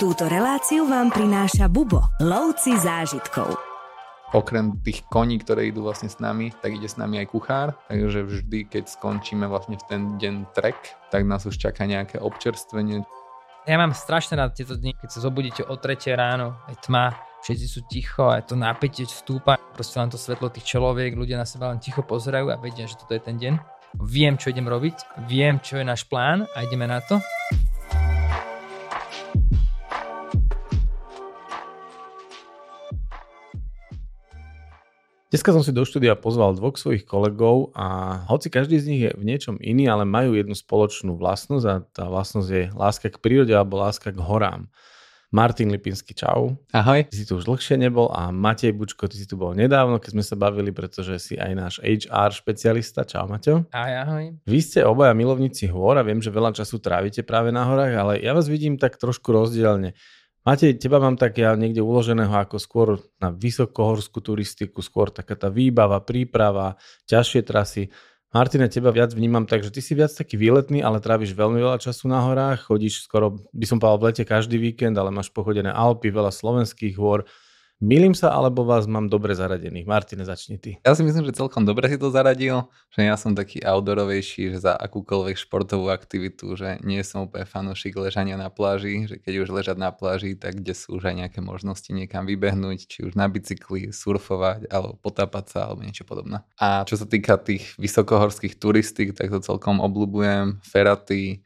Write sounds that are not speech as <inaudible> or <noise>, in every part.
Túto reláciu vám prináša Bubo, lovci zážitkov. Okrem tých koní, ktoré idú vlastne s nami, tak ide s nami aj kuchár, takže vždy, keď skončíme vlastne v ten deň trek, tak nás už čaká nejaké občerstvenie. Ja mám strašne rád tieto dni, keď sa zobudíte o 3 ráno, je tma, všetci sú ticho a to napätie stúpa, proste len to svetlo tých čeloviek, ľudia na seba len ticho pozerajú a vedia, že toto je ten deň. Viem, čo idem robiť, viem, čo je náš plán a ideme na to. Dneska som si do štúdia pozval dvoch svojich kolegov a hoci každý z nich je v niečom iný, ale majú jednu spoločnú vlastnosť a tá vlastnosť je láska k prírode alebo láska k horám. Martin Lipinsky, čau. Ahoj. Ty si tu už dlhšie nebol a Matej Bučko, ty si tu bol nedávno, keď sme sa bavili, pretože si aj náš HR špecialista. Čau, Maťo. Ahoj, ahoj. Vy ste obaja milovníci hôr a viem, že veľa času trávite práve na horách, ale ja vás vidím tak trošku rozdielne. Matej, teba mám tak ja niekde uloženého ako skôr na vysokohorskú turistiku, skôr taká tá výbava, príprava, ťažšie trasy. Martina, teba viac vnímam tak, že ty si viac taký výletný, ale tráviš veľmi veľa času na horách, chodíš skoro, by som povedal, v lete každý víkend, ale máš pochodené Alpy, veľa slovenských hôr. Milím sa, alebo vás mám dobre zaradených? Martine, začni ty. Ja si myslím, že celkom dobre si to zaradil, že ja som taký outdoorovejší, že za akúkoľvek športovú aktivitu, že nie som úplne fanúšik ležania na pláži, že keď už ležať na pláži, tak kde sú už aj nejaké možnosti niekam vybehnúť, či už na bicykli, surfovať, alebo potápať sa, alebo niečo podobné. A čo sa týka tých vysokohorských turistik, tak to celkom obľúbujem. Feraty,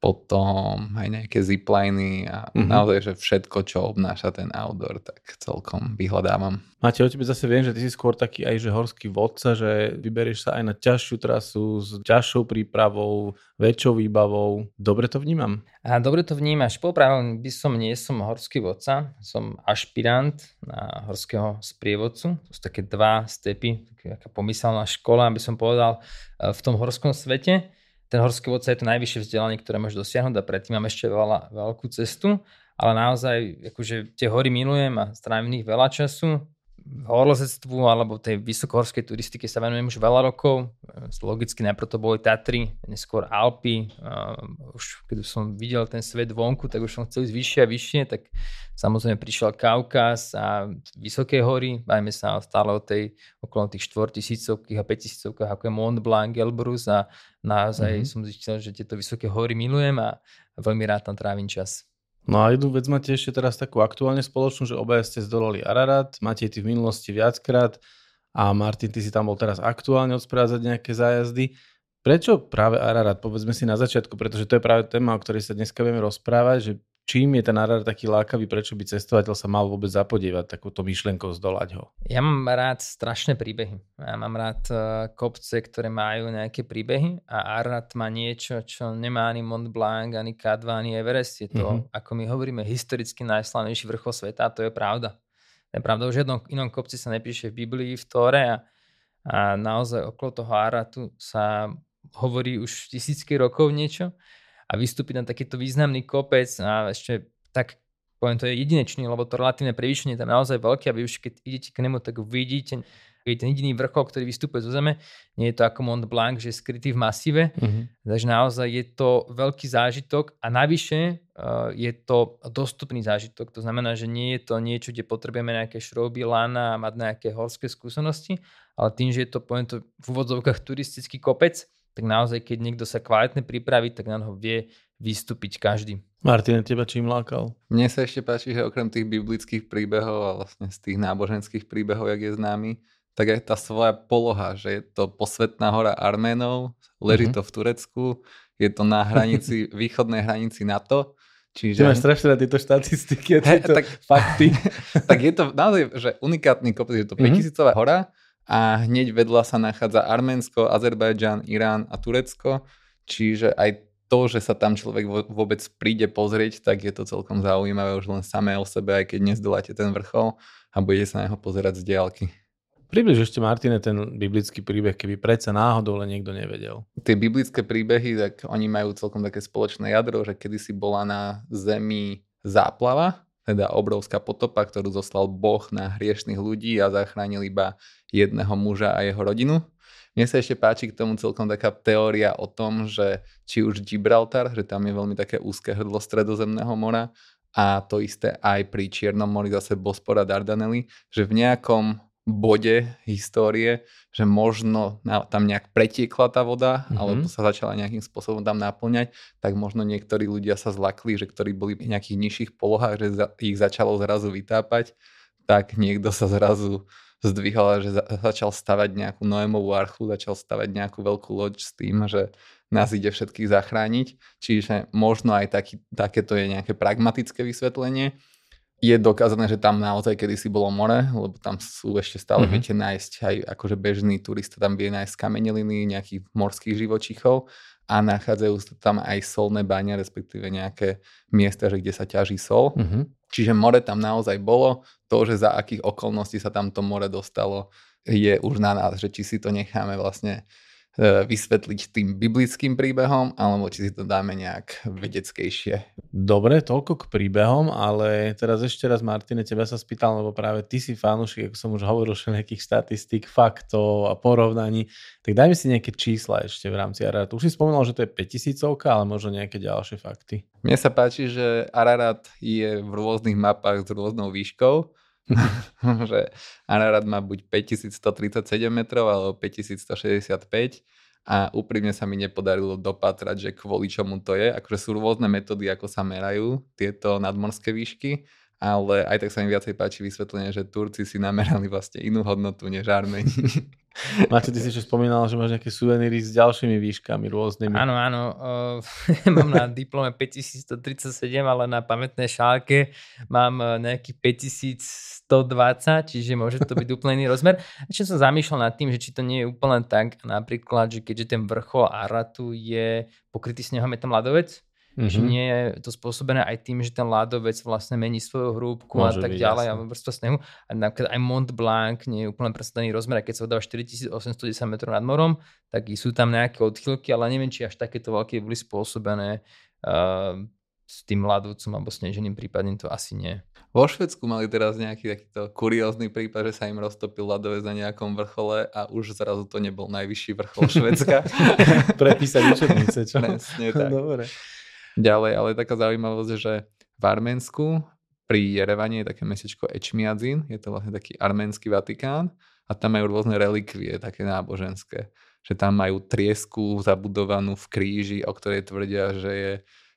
potom aj nejaké zipliny a mm-hmm. naozaj, že všetko, čo obnáša ten outdoor, tak celkom vyhľadávam. Máte, o tebe zase viem, že ty si skôr taký aj že horský vodca, že vyberieš sa aj na ťažšiu trasu s ťažšou prípravou, väčšou výbavou. Dobre to vnímam? A dobre to vnímaš. Popravím by som, nie som horský vodca, som ašpirant na horského sprievodcu. To sú také dva stepy, taká pomyselná škola, aby som povedal, e, v tom horskom svete ten horský vodca je to najvyššie vzdelanie, ktoré môže dosiahnuť a predtým mám ešte veľa, veľkú cestu, ale naozaj akože tie hory milujem a strávim v nich veľa času horolezectvu alebo tej vysokohorskej turistike sa venujem už veľa rokov. Logicky najprv to boli Tatry, neskôr Alpy. Už keď som videl ten svet vonku, tak už som chcel ísť vyššie a vyššie, tak samozrejme prišiel Kaukaz a vysoké hory. Bajme sa stále o tej okolo tých 4000 a 5000 ako je Mont Blanc, Elbrus a naozaj mm-hmm. som zistil, že tieto vysoké hory milujem a veľmi rád tam trávim čas. No a jednu vec máte ešte teraz takú aktuálne spoločnú, že obaja ste zdolali Ararat, máte ty v minulosti viackrát a Martin, ty si tam bol teraz aktuálne odsprádzať nejaké zájazdy. Prečo práve Ararat? Povedzme si na začiatku, pretože to je práve téma, o ktorej sa dneska budeme rozprávať, že čím je ten Ararat taký lákavý, prečo by cestovateľ sa mal vôbec zapodievať takúto myšlienkou zdolať ho? Ja mám rád strašné príbehy. Ja mám rád uh, kopce, ktoré majú nejaké príbehy a Ararat má niečo, čo nemá ani Mont Blanc, ani K2, ani Everest. Je to, mm-hmm. ako my hovoríme, historicky najslavnejší vrchol sveta a to je pravda. To je pravda, už jednom inom kopci sa nepíše v Biblii, v Tóre a, a naozaj okolo toho Aratu sa hovorí už tisícky rokov niečo a vystúpiť na takýto významný kopec a ešte tak poviem, to je jedinečný, lebo to relatívne prevýšenie je tam naozaj veľké a vy už keď idete k nemu, tak vidíte, je ten jediný vrchol, ktorý vystupuje zo zeme. Nie je to ako Mont Blanc, že je skrytý v masíve. Mm-hmm. Takže naozaj je to veľký zážitok a navyše uh, je to dostupný zážitok. To znamená, že nie je to niečo, kde potrebujeme nejaké šrouby, lana a mať nejaké horské skúsenosti, ale tým, že je to, poviem to v úvodzovkách turistický kopec, tak naozaj, keď niekto sa kvalitne pripraví, tak na ho vie vystúpiť každý. Martin, teba čím lákal? Mne sa ešte páči, že okrem tých biblických príbehov a vlastne z tých náboženských príbehov, jak je známy, tak aj tá svoja poloha, že je to posvetná hora Arménov, leží mm-hmm. to v Turecku, je to na hranici, <laughs> východnej hranici NATO, Čiže... Ty máš strašne na tieto štatistiky a tieto tak, fakty. <laughs> tak je to naozaj že unikátny kopec, je to 5000 mm-hmm. hora a hneď vedľa sa nachádza Arménsko, Azerbajdžan, Irán a Turecko, čiže aj to, že sa tam človek vôbec príde pozrieť, tak je to celkom zaujímavé už len samé o sebe, aj keď nezdoláte ten vrchol a budete sa na neho pozerať z diálky. Približ ešte, Martine, ten biblický príbeh, keby predsa náhodou len niekto nevedel. Tie biblické príbehy, tak oni majú celkom také spoločné jadro, že kedysi bola na zemi záplava, teda obrovská potopa, ktorú zoslal Boh na hriešných ľudí a zachránil iba jedného muža a jeho rodinu. Mne sa ešte páči k tomu celkom taká teória o tom, že či už Gibraltar, že tam je veľmi také úzke hrdlo stredozemného mora, a to isté aj pri Čiernom mori zase Bospora Dardanely, že v nejakom bode histórie, že možno tam nejak pretiekla tá voda, mm-hmm. alebo sa začala nejakým spôsobom tam naplňať, tak možno niektorí ľudia sa zlakli, že ktorí boli v nejakých nižších polohách, že ich začalo zrazu vytápať, tak niekto sa zrazu zdvihol, že začal stavať nejakú Noémovú archu, začal stavať nejakú veľkú loď s tým, že nás ide všetkých zachrániť. Čiže možno aj taký, takéto je nejaké pragmatické vysvetlenie. Je dokázané, že tam naozaj kedysi bolo more, lebo tam sú ešte stále, mm-hmm. viete nájsť aj akože bežný turista tam vie nájsť kameneliny, nejakých morských živočichov a nachádzajú sa tam aj solné báňa, respektíve nejaké miesta, že kde sa ťaží sol. Mm-hmm. Čiže more tam naozaj bolo. To, že za akých okolností sa tam to more dostalo, je už na nás, že či si to necháme vlastne vysvetliť tým biblickým príbehom, alebo či si to dáme nejak vedeckejšie. Dobre, toľko k príbehom, ale teraz ešte raz, Martine, teba sa spýtal, lebo práve ty si fanúšik, ako som už hovoril, všetkých statistík, faktov a porovnaní, tak dajme si nejaké čísla ešte v rámci Araratu. Už si spomínal, že to je 5000, ale možno nejaké ďalšie fakty. Mne sa páči, že Ararat je v rôznych mapách s rôznou výškou, <laughs> že Ararat má buď 5137 metrov alebo 5165 a úprimne sa mi nepodarilo dopatrať, že kvôli čomu to je. Akože sú rôzne metódy, ako sa merajú tieto nadmorské výšky, ale aj tak sa mi viacej páči vysvetlenie, že Turci si namerali vlastne inú hodnotu než Armeni. <laughs> Máte, ty si ešte spomínal, že máš nejaké suveníry s ďalšími výškami rôznymi. Áno, áno. Uh, <laughs> mám na diplome 5137, ale na pamätnej šálke mám e, nejakých 5120, čiže môže to byť úplne iný rozmer. Ešte som zamýšľal nad tým, že či to nie je úplne tak, napríklad, že keďže ten vrchol Aratu je pokrytý snehom, je tam ľadovec, Mm-hmm. Že nie je to spôsobené aj tým, že ten ľadovec vlastne mení svoju hrúbku Môže a tak byť, ďalej jasne. a vrstva snehu. A napríklad aj Mont Blanc nie je úplne predstavený rozmer, keď sa udáva 4810 metrov nad morom, tak sú tam nejaké odchylky, ale neviem, či až takéto veľké boli spôsobené uh, s tým ľadovcom alebo sneženým prípadne to asi nie. Vo Švedsku mali teraz nejaký takýto kuriózny prípad, že sa im roztopil ľadovec na nejakom vrchole a už zrazu to nebol najvyšší vrchol Švedska. <laughs> <laughs> Prepísať učebnice, čo? Presne tak. Dobre ďalej, ale taká zaujímavosť, že v Arménsku pri Jerevane je také mestečko Ečmiadzin, je to vlastne taký arménsky Vatikán a tam majú rôzne relikvie, také náboženské. Že tam majú triesku zabudovanú v kríži, o ktorej tvrdia, že je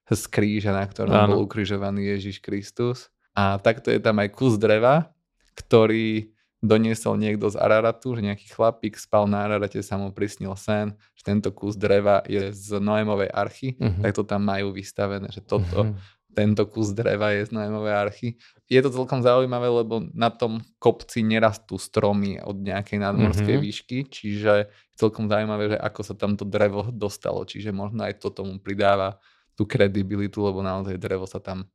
z kríža, na ktorom Áno. bol ukrižovaný Ježiš Kristus. A takto je tam aj kus dreva, ktorý doniesol niekto z Araratu, že nejaký chlapík spal na Ararate, sa mu prisnil sen, že tento kus dreva je z Noémovej archy, uh-huh. tak to tam majú vystavené, že toto, uh-huh. tento kus dreva je z Noémovej archy. Je to celkom zaujímavé, lebo na tom kopci nerastú stromy od nejakej nadmorskej uh-huh. výšky, čiže je celkom zaujímavé, že ako sa tam to drevo dostalo, čiže možno aj to tomu pridáva tú kredibilitu, lebo naozaj drevo sa tam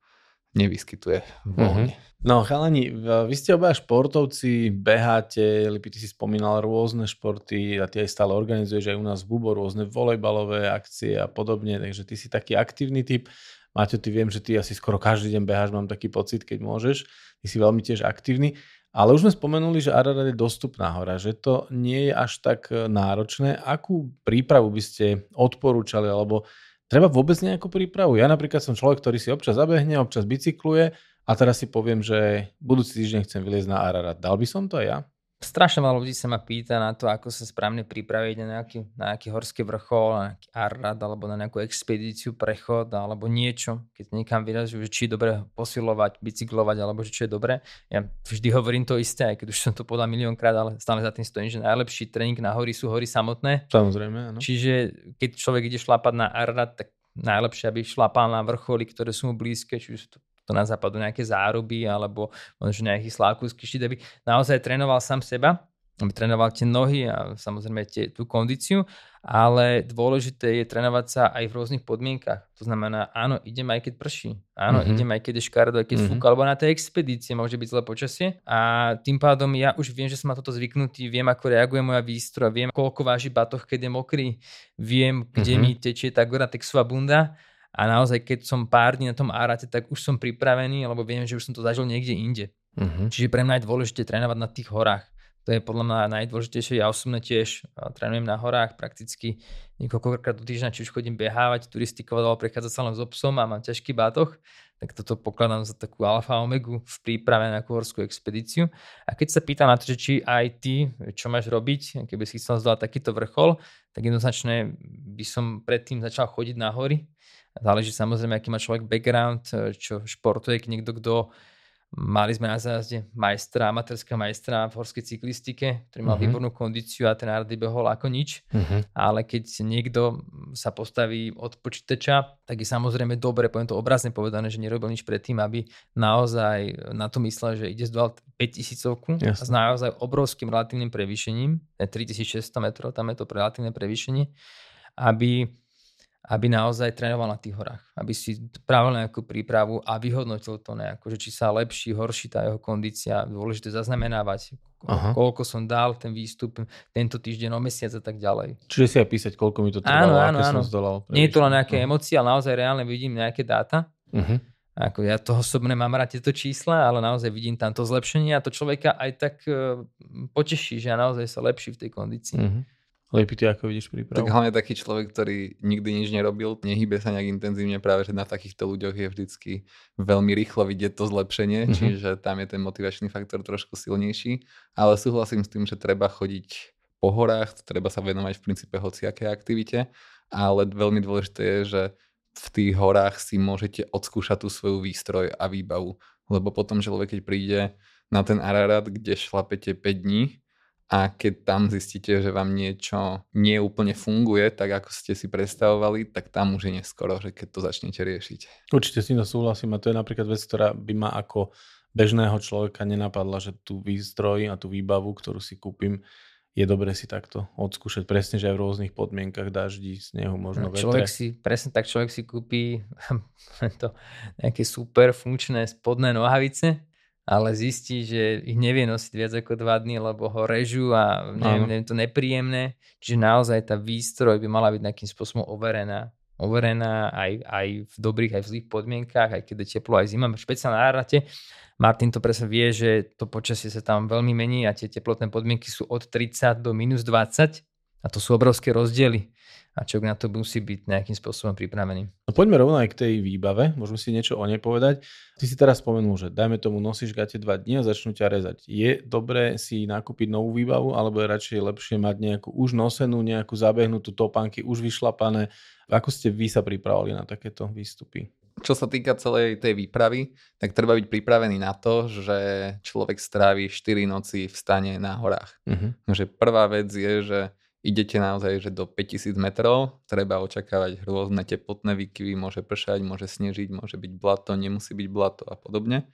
nevyskytuje voľne. Mm-hmm. No chalani, vy ste obaja športovci, beháte, Lipi, ty si spomínal rôzne športy a ty aj stále organizuješ aj u nás v Bubo rôzne volejbalové akcie a podobne, takže ty si taký aktívny typ. Maťo, ty viem, že ty asi skoro každý deň beháš, mám taký pocit, keď môžeš. Ty si veľmi tiež aktívny. Ale už sme spomenuli, že Ararat je dostupná hora, že to nie je až tak náročné. Akú prípravu by ste odporúčali, alebo Treba vôbec nejakú prípravu? Ja napríklad som človek, ktorý si občas zabehne, občas bicykluje a teraz si poviem, že budúci týždeň chcem vyliezť na Ararat. Dal by som to aj ja? Strašne malo ľudí sa ma pýta na to, ako sa správne pripraviť na nejaký, na nejaký horský vrchol, na nejaký Arrad, alebo na nejakú expedíciu, prechod, alebo niečo. Keď niekam vyrazujú, či je dobre posilovať, bicyklovať, alebo že čo je dobre. Ja vždy hovorím to isté, aj keď už som to povedal miliónkrát, ale stále za tým stojím, že najlepší tréning na hory sú hory samotné. Samozrejme, áno. Čiže keď človek ide šlapať na Arrad, tak najlepšie, aby šlapal na vrcholy, ktoré sú mu blízke, či už to to na západu nejaké záruby alebo možno nejaký slávkovský štít, aby naozaj trénoval sám seba, aby trénoval tie nohy a samozrejme tie, tú kondíciu, ale dôležité je trénovať sa aj v rôznych podmienkach. To znamená, áno, idem aj keď prší, áno, mm-hmm. idem aj keď je škaredo, aj keď mm-hmm. fúka, alebo na tej expedície môže byť zlé počasie a tým pádom ja už viem, že som na toto zvyknutý, viem, ako reaguje moja výstroj, viem, koľko váži batoh, keď je mokrý, viem, kde mm-hmm. mi tečie tá Gore-Texová bunda a naozaj, keď som pár dní na tom árate, tak už som pripravený, lebo viem, že už som to zažil niekde inde. Uh-huh. Čiže pre mňa je dôležité trénovať na tých horách. To je podľa mňa najdôležitejšie. Ja osobne tiež trénujem na horách prakticky niekoľkokrát do týždňa, či už chodím behávať, turistikovať alebo prechádzať sa len s so psom a mám ťažký bátoch, tak toto pokladám za takú alfa omegu v príprave na horskú expedíciu. A keď sa pýtam na to, že či aj ty, čo máš robiť, keby si chcel zdolať takýto vrchol, tak jednoznačne by som predtým začal chodiť na hory. Záleží samozrejme, aký má človek background, čo športuje, niekto, kto Mali sme na zájazde majstra, amatérska majstra v horskej cyklistike, ktorý mal uh-huh. výbornú kondíciu a ten Ardy behol ako nič. Uh-huh. Ale keď niekto sa postaví od počítača, tak je samozrejme dobre, poviem to obrazne povedané, že nerobil nič predtým, aby naozaj na to myslel, že ide zdolať 5000 yes. s naozaj obrovským relatívnym prevýšením, 3600 metrov, tam je to relatívne prevýšenie, aby aby naozaj trénoval na tých horách, aby si pravil nejakú prípravu a vyhodnotil to nejako, že či sa lepší, horší tá jeho kondícia, dôležité zaznamenávať, Aha. koľko som dal ten výstup tento týždeň, o mesiac a tak ďalej. Čiže si aj písať, koľko mi to trvalo, áno, áno, aké áno. som zdolal. Nie je to len nejaké uh-huh. emócie, ale naozaj reálne vidím nejaké dáta. Uh-huh. Ako ja to osobne mám rád tieto čísla, ale naozaj vidím tam to zlepšenie a to človeka aj tak uh, poteší, že naozaj sa lepší v tej kondícii. Uh-huh. Lepi, ty ako vidíš prípravu? Tak hlavne taký človek, ktorý nikdy nič nerobil, nehybe sa nejak intenzívne, práve že na takýchto ľuďoch je vždycky veľmi rýchlo vidieť to zlepšenie, mm-hmm. čiže tam je ten motivačný faktor trošku silnejší, ale súhlasím s tým, že treba chodiť po horách, treba sa venovať v princípe hociakej aktivite, ale veľmi dôležité je, že v tých horách si môžete odskúšať tú svoju výstroj a výbavu, lebo potom človek, keď príde na ten Ararat, kde šlapete 5 dní, a keď tam zistíte, že vám niečo neúplne funguje, tak ako ste si predstavovali, tak tam už je neskoro, že keď to začnete riešiť. Určite si to súhlasím a to je napríklad vec, ktorá by ma ako bežného človeka nenapadla, že tú výstroj a tú výbavu, ktorú si kúpim, je dobre si takto odskúšať. Presne, že aj v rôznych podmienkach daždí, snehu, možno no, človek vetre. si, presne tak človek si kúpi <laughs> to nejaké super funkčné spodné nohavice ale zistí, že ich nevie nosiť viac ako dva dny, lebo ho režú a neviem, je to nepríjemné. Čiže naozaj tá výstroj by mala byť nejakým spôsobom overená. Overená aj, aj v dobrých, aj v zlých podmienkách, aj keď je teplo, aj zima. Špeciálne na Arate. Martin to presne vie, že to počasie sa tam veľmi mení a tie teplotné podmienky sú od 30 do minus 20 a to sú obrovské rozdiely a človek na to musí byť nejakým spôsobom pripravený. No poďme rovno aj k tej výbave, môžeme si niečo o nej povedať. Ty si teraz spomenul, že dajme tomu nosíš gate 2 dní a začnú ťa rezať. Je dobré si nakúpiť novú výbavu alebo je radšej lepšie mať nejakú už nosenú, nejakú zabehnutú topánky, už vyšlapané? Ako ste vy sa pripravili na takéto výstupy? Čo sa týka celej tej výpravy, tak treba byť pripravený na to, že človek strávi 4 noci v stane na horách. Uh-huh. Že prvá vec je, že idete naozaj že do 5000 metrov, treba očakávať rôzne teplotné výkyvy, môže pršať, môže snežiť, môže byť blato, nemusí byť blato a podobne.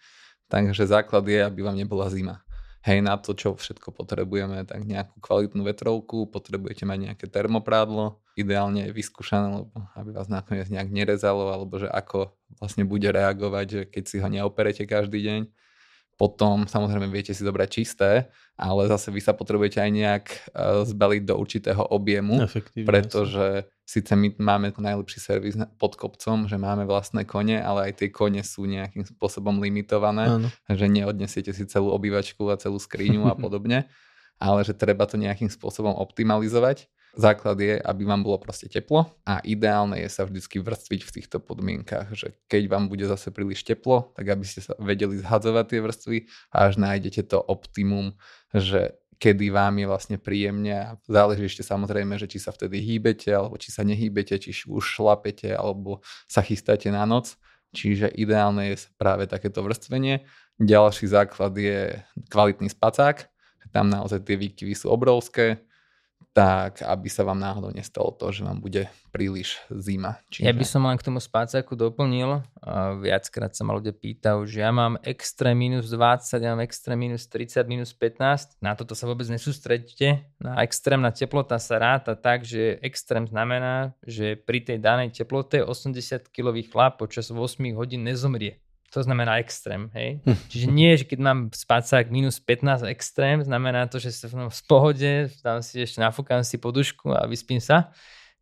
Takže základ je, aby vám nebola zima. Hej, na to, čo všetko potrebujeme, tak nejakú kvalitnú vetrovku, potrebujete mať nejaké termoprádlo, ideálne je vyskúšané, lebo aby vás nakoniec nejak nerezalo, alebo že ako vlastne bude reagovať, že keď si ho neoperete každý deň potom samozrejme viete si zobrať čisté, ale zase vy sa potrebujete aj nejak uh, zbaliť do určitého objemu, pretože síce my máme najlepší servis pod kopcom, že máme vlastné kone, ale aj tie kone sú nejakým spôsobom limitované, Áno. že neodnesiete si celú obývačku a celú skriňu a <laughs> podobne, ale že treba to nejakým spôsobom optimalizovať. Základ je, aby vám bolo proste teplo a ideálne je sa vždycky vrstviť v týchto podmienkach, že keď vám bude zase príliš teplo, tak aby ste sa vedeli zhadzovať tie vrstvy a až nájdete to optimum, že kedy vám je vlastne príjemne záleží ešte samozrejme, že či sa vtedy hýbete alebo či sa nehýbete, či už šlapete alebo sa chystáte na noc. Čiže ideálne je práve takéto vrstvenie. Ďalší základ je kvalitný spacák. Tam naozaj tie výkyvy sú obrovské tak aby sa vám náhodou nestalo to, že vám bude príliš zima. Čiže... Ja by som len k tomu spácaku doplnil. Viackrát sa ma ľudia pýtajú, že ja mám extrém minus 20, ja mám extrém minus 30, minus 15. Na toto sa vôbec nesústredite. Na extrémna teplota sa ráta tak, že extrém znamená, že pri tej danej teplote 80 kg chlap počas 8 hodín nezomrie. To znamená extrém, hej. Hm. Čiže nie, že keď mám spacák minus 15 extrém, znamená to, že som v pohode, tam si ešte nafúkam si podušku a vyspím sa.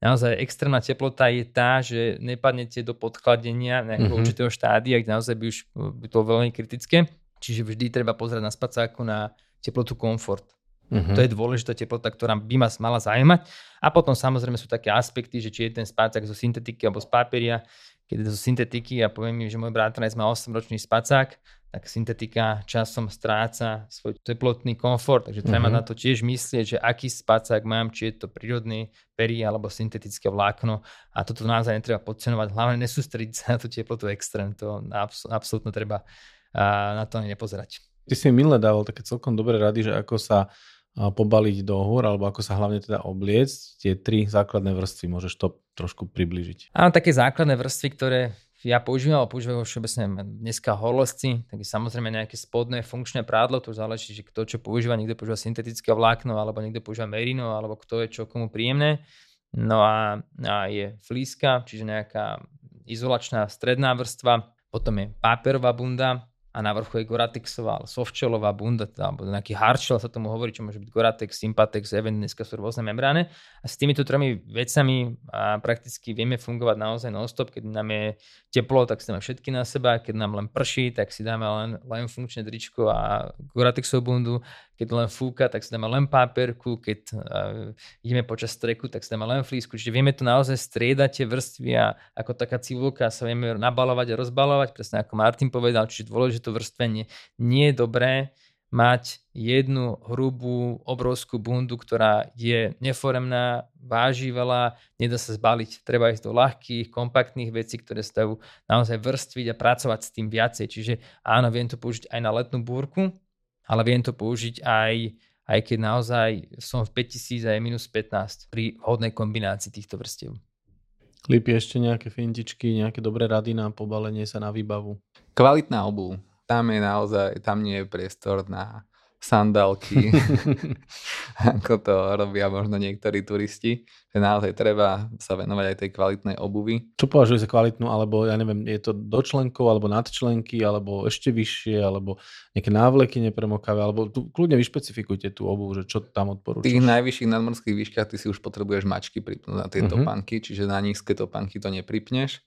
Naozaj extrémna teplota je tá, že nepadnete do podkladenia nejakého mm-hmm. určitého štádia, kde naozaj by už by to veľmi kritické. Čiže vždy treba pozerať na spacáku na teplotu komfort. Mm-hmm. To je dôležitá teplota, ktorá by ma mala zaujímať. A potom samozrejme sú také aspekty, že či je ten spacák zo syntetiky alebo z papieria, keď to syntetiky a poviem mi, že môj bratranec má 8-ročný spacák, tak syntetika časom stráca svoj teplotný komfort, takže treba mm-hmm. na to tiež myslieť, že aký spacák mám, či je to prírodný perí alebo syntetické vlákno a toto naozaj netreba podcenovať, hlavne nesústrediť sa na tú teplotu extrém, to abs- absolútne treba a, na to ani nepozerať. Ty si minule dával také celkom dobré rady, že ako sa pobaliť do hôr, alebo ako sa hlavne teda obliecť, tie tri základné vrstvy, môžeš to trošku približiť. Áno, také základné vrstvy, ktoré ja používam, ale používajú všeobecne dneska horlesci, tak samozrejme nejaké spodné funkčné prádlo, to záleží, že kto čo používa, niekto používa syntetické vlákno, alebo niekto používa merino, alebo kto je čo komu príjemné. No a, a je flíska, čiže nejaká izolačná stredná vrstva, potom je páperová bunda, a na vrchu je Goratexová, softšelová bunda, teda, alebo nejaký hardshell sa tomu hovorí, čo môže byť Goratex, Sympatex, Event, dneska sú rôzne membrány. A s týmito tromi vecami a prakticky vieme fungovať naozaj non-stop, keď nám je teplo, tak si dáme všetky na seba, keď nám len prší, tak si dáme len, len funkčné tričko a Goratexovú bundu, keď len fúka, tak si dáme len páperku, keď uh, ideme počas streku, tak si dáme len flísku. Čiže vieme to naozaj striedať tie vrstvy a ako taká civulka sa vieme nabalovať a rozbalovať, presne ako Martin povedal, čiže dôležité vrstvenie. Nie je dobré mať jednu hrubú, obrovskú bundu, ktorá je neforemná, váži veľa, nedá sa zbaliť. Treba ísť do ľahkých, kompaktných vecí, ktoré sa dajú naozaj vrstviť a pracovať s tým viacej. Čiže áno, viem to použiť aj na letnú búrku, ale viem to použiť aj, aj keď naozaj som v 5000 a je minus 15 pri hodnej kombinácii týchto vrstiev. Lípi ešte nejaké fintičky, nejaké dobré rady na pobalenie sa na výbavu? Kvalitná obu. Tam je naozaj, tam nie je priestor na sandálky, <laughs> ako to robia možno niektorí turisti. Že naozaj treba sa venovať aj tej kvalitnej obuvy. Čo považuje za kvalitnú, alebo ja neviem, je to do členkov, alebo nadčlenky, alebo ešte vyššie, alebo nejaké návleky nepremokavé, alebo tu kľudne vyšpecifikujte tú obuv, že čo tam odporúčaš. V tých najvyšších nadmorských výškach ty si už potrebuješ mačky pripnúť na tie uh-huh. topánky, čiže na nízke topánky to nepripneš.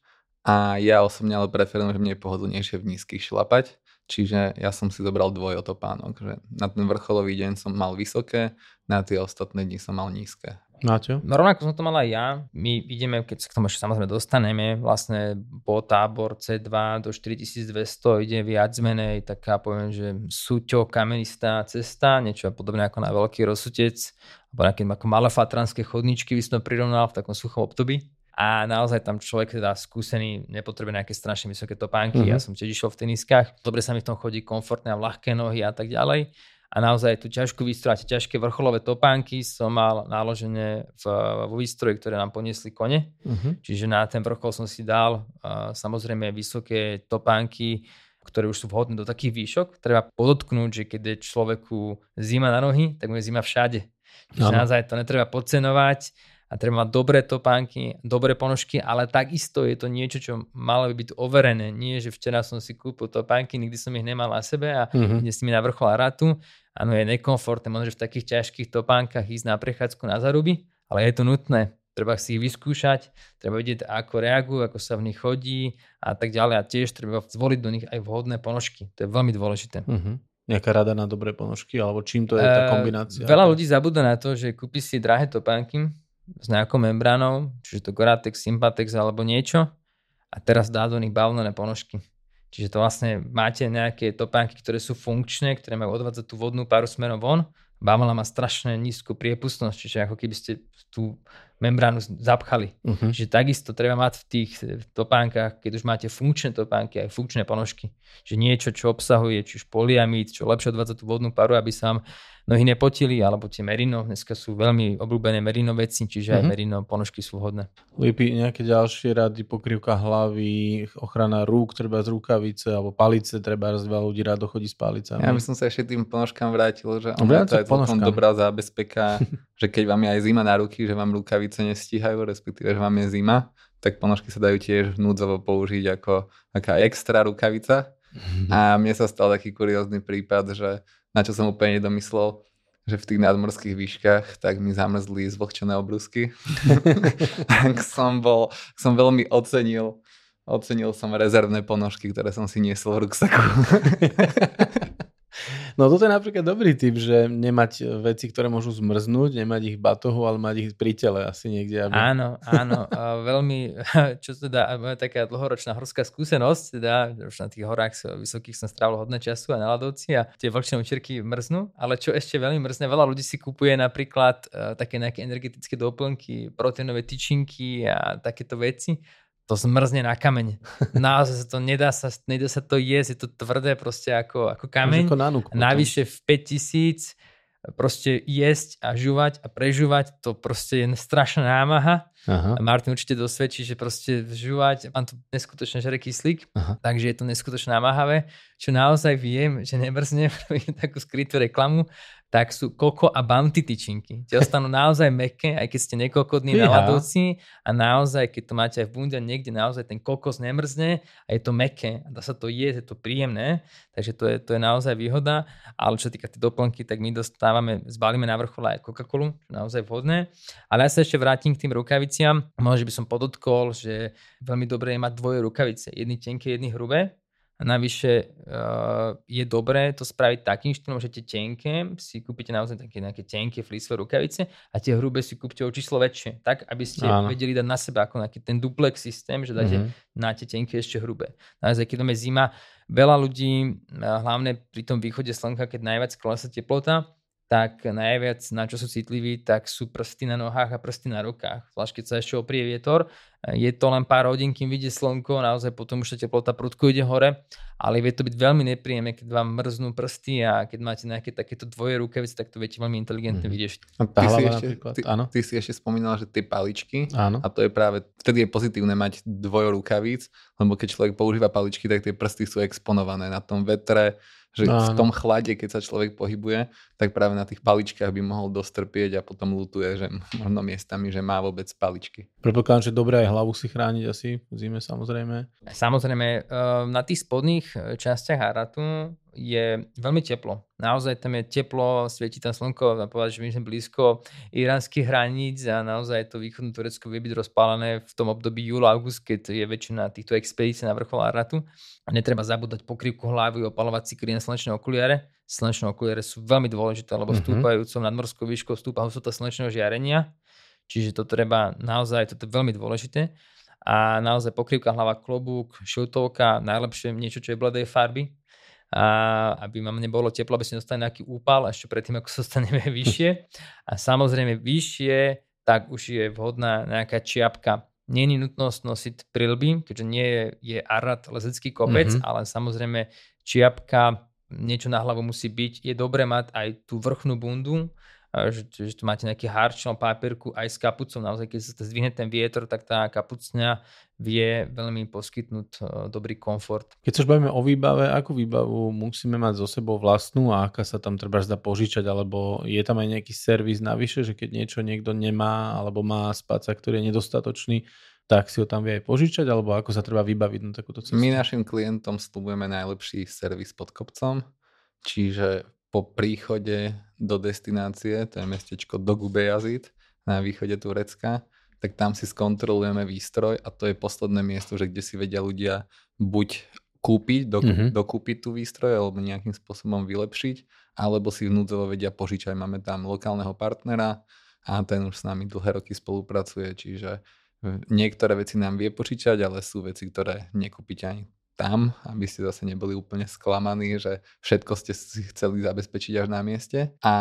A ja osobne ale preferujem, že mne je pohodlnejšie v nízkych šlapať Čiže ja som si zobral dvojotopánok, že na ten vrcholový deň som mal vysoké, na tie ostatné dni som mal nízke. Máte? No rovnako som to mal aj ja. My ideme, keď sa k tomu ešte samozrejme dostaneme, vlastne po tábor C2 do 4200 ide viac menej taká, poviem, že súťo kamenistá cesta, niečo podobné ako na veľký rozsutec, alebo nejaké ako malé fatranské chodničky by som to prirovnal v takom suchom období a naozaj tam človek teda skúsený nepotrebuje nejaké strašne vysoké topánky. Mm-hmm. Ja som tiež išiel v teniskách, dobre sa mi v tom chodí komfortné a ľahké nohy a tak ďalej. A naozaj tú ťažkú výstroj a tie ťažké vrcholové topánky som mal naložené v, vo výstroji, ktoré nám poniesli kone. Mm-hmm. Čiže na ten vrchol som si dal uh, samozrejme vysoké topánky, ktoré už sú vhodné do takých výšok. Treba podotknúť, že keď je človeku zima na nohy, tak mu je zima všade. Čiže naozaj to netreba podcenovať a treba mať dobré topánky, dobré ponožky, ale takisto je to niečo, čo malo by byť overené. Nie, že včera som si kúpil topánky, nikdy som ich nemal na sebe a mm-hmm. dnes mi na vrchol ratu. Áno, je nekomfortné, možno, že v takých ťažkých topánkach ísť na prechádzku na zaruby, ale je to nutné. Treba si ich vyskúšať, treba vidieť, ako reagujú, ako sa v nich chodí a tak ďalej. A tiež treba zvoliť do nich aj vhodné ponožky. To je veľmi dôležité. Mm-hmm. Nejaká rada na dobré ponožky, alebo čím to je tá kombinácia? Uh, veľa ľudí zabúda na to, že kúpi si drahé topánky, s nejakou membránou, čiže to Goratex, Sympatex alebo niečo a teraz dá do nich bavlnené ponožky. Čiže to vlastne máte nejaké topánky, ktoré sú funkčné, ktoré majú odvádzať tú vodnú páru smerom von. Bavlna má strašne nízku priepustnosť, čiže ako keby ste tú membránu zapchali. Uh-huh. Čiže takisto treba mať v tých topánkach, keď už máte funkčné topánky, aj funkčné ponožky. Že niečo, čo obsahuje, či už poliamid, čo lepšie odvádza tú vodnú paru, aby sa vám nohy nepotili, alebo tie merino, dneska sú veľmi obľúbené merino veci, čiže mm-hmm. aj mhm. merino ponožky sú vhodné. Lípi nejaké ďalšie rady, pokrývka hlavy, ochrana rúk, treba z rukavice, alebo palice, treba veľa ľudí rádo chodí s palicami. Ja by som sa ešte tým ponožkám vrátil, že ono to je celkom dobrá zábezpeka, <laughs> že keď vám je aj zima na ruky, že vám rukavice nestíhajú, respektíve, že vám je zima, tak ponožky sa dajú tiež núdzovo použiť ako taká extra rukavica. Mhm. A mne sa stal taký kuriózny prípad, že na čo som úplne nedomyslel, že v tých nadmorských výškach tak mi zamrzli zvlhčené obrusky. <laughs> tak som bol, som veľmi ocenil, ocenil som rezervné ponožky, ktoré som si niesol v ruksaku. <laughs> No toto je napríklad dobrý typ, že nemať veci, ktoré môžu zmrznúť, nemať ich batohu, ale mať ich pri tele asi niekde. Aby... Áno, áno. veľmi, <laughs> čo teda, moja taká dlhoročná horská skúsenosť, teda už na tých horách vysokých som strávil hodné času a na ľadovci a tie vlčné učerky mrznú, ale čo ešte veľmi mrzne, veľa ľudí si kupuje napríklad uh, také nejaké energetické doplnky, proteínové tyčinky a takéto veci to zmrzne na kameň. <laughs> Naozaj sa to nedá sa, nedá sa to jesť, je to tvrdé proste ako, ako kameň. Ako nanúk, Navyše v 5000 proste jesť a žúvať a prežúvať, to proste je strašná námaha. Aha. Martin určite dosvedčí, že proste žúvať, mám tu neskutočne žere kyslík, Aha. takže je to neskutočne namáhavé. Čo naozaj viem, že nemrzne, <laughs> takú skrytú reklamu, tak sú koko a bounty tyčinky. Tie ostanú naozaj meké, aj keď ste nekokodní na ľadovci a naozaj, keď to máte aj v bunde niekde, naozaj ten kokos nemrzne a je to meké a dá sa to jesť, je to príjemné, takže to je, to je naozaj výhoda. Ale čo týka tie doplnky, tak my dostávame, zbalíme na vrchole aj Coca-Colu, čo je naozaj vhodné. Ale ja sa ešte vrátim k tým rukaviciam. Možno by som podotkol, že veľmi dobré je mať dvoje rukavice. Jedny tenké, jedny hrubé a navyše uh, je dobré to spraviť takým štýlom, že tie tenké si kúpite naozaj také nejaké tenké flisové rukavice a tie hrubé si kúpte o číslo väčšie, tak aby ste Áno. vedeli dať na seba ako nejaký ten duplex systém, že dáte mm-hmm. na tie tenké ešte hrubé. Naozaj, keď je zima, veľa ľudí, hlavne pri tom východe slnka, keď najviac klesa teplota, tak najviac na čo sú citliví, tak sú prsty na nohách a prsty na rukách. Zvlášť keď sa ešte oprie vietor, je to len pár hodín, kým vidie slnko, naozaj potom už tá teplota prudko ide hore, ale vie to byť veľmi nepríjemné, keď vám mrznú prsty a keď máte nejaké takéto dvoje rukavice, tak to viete veľmi inteligentne mm. vyriešiť. ty, si ešte, ty, áno. ty si ešte spomínal, že tie paličky, áno. a to je práve, vtedy je pozitívne mať dvojo rukavíc, lebo keď človek používa paličky, tak tie prsty sú exponované na tom vetre, že Áno. v tom chlade, keď sa človek pohybuje, tak práve na tých paličkách by mohol dostrpieť a potom lutuje, že možno miestami, že má vôbec paličky. Predpokladám, že dobré aj hlavu si chrániť asi v zime samozrejme. Samozrejme, eh, na tých spodných eh, častiach haratu je veľmi teplo. Naozaj tam je teplo, svieti tam slnko, a povedať, že my sme blízko iránskych hraníc a naozaj to východné Turecko vie byť rozpálené v tom období júla, august, keď je väčšina týchto expedícií na vrchol Aratu. A netreba zabúdať pokrývku hlavy, opalovať si na slnečné okuliare. Slnečné okuliare sú veľmi dôležité, lebo mm-hmm. stúpajúcou nadmorskou výškou stúpa hustota slnečného žiarenia. Čiže to treba naozaj, toto je veľmi dôležité. A naozaj pokrývka hlava, klobúk, šiltovka, najlepšie niečo, čo je bledej farby, a aby vám nebolo teplo, aby ste dostali nejaký úpal ešte predtým, ako sa staneme <laughs> vyššie. A samozrejme vyššie, tak už je vhodná nejaká čiapka. Není nutnosť nosiť prilby, keďže nie je, je arat lezecký kopec, mm-hmm. ale samozrejme čiapka, niečo na hlavu musí byť. Je dobré mať aj tú vrchnú bundu, že, že tu máte nejaký harč na papierku aj s kapucou. Naozaj, keď sa zdvihne ten vietor, tak tá kapucňa vie veľmi poskytnúť uh, dobrý komfort. Keď sa už bavíme o výbave, akú výbavu musíme mať so sebou vlastnú a aká sa tam treba zdá požičať, alebo je tam aj nejaký servis navyše, že keď niečo niekto nemá alebo má spáca, ktorý je nedostatočný, tak si ho tam vie aj požičať, alebo ako sa treba vybaviť na takúto cestu? My našim klientom slúbujeme najlepší servis pod kopcom, čiže po príchode do destinácie, to je mestečko Dogubejazid na východe Turecka, tak tam si skontrolujeme výstroj a to je posledné miesto, že kde si vedia ľudia buď kúpiť, doku, mm-hmm. dokúpiť tú výstroj alebo nejakým spôsobom vylepšiť, alebo si vnúcovo vedia požičať. Máme tam lokálneho partnera a ten už s nami dlhé roky spolupracuje, čiže niektoré veci nám vie požičať, ale sú veci, ktoré nekúpite ani tam, aby ste zase neboli úplne sklamaní, že všetko ste si chceli zabezpečiť až na mieste. A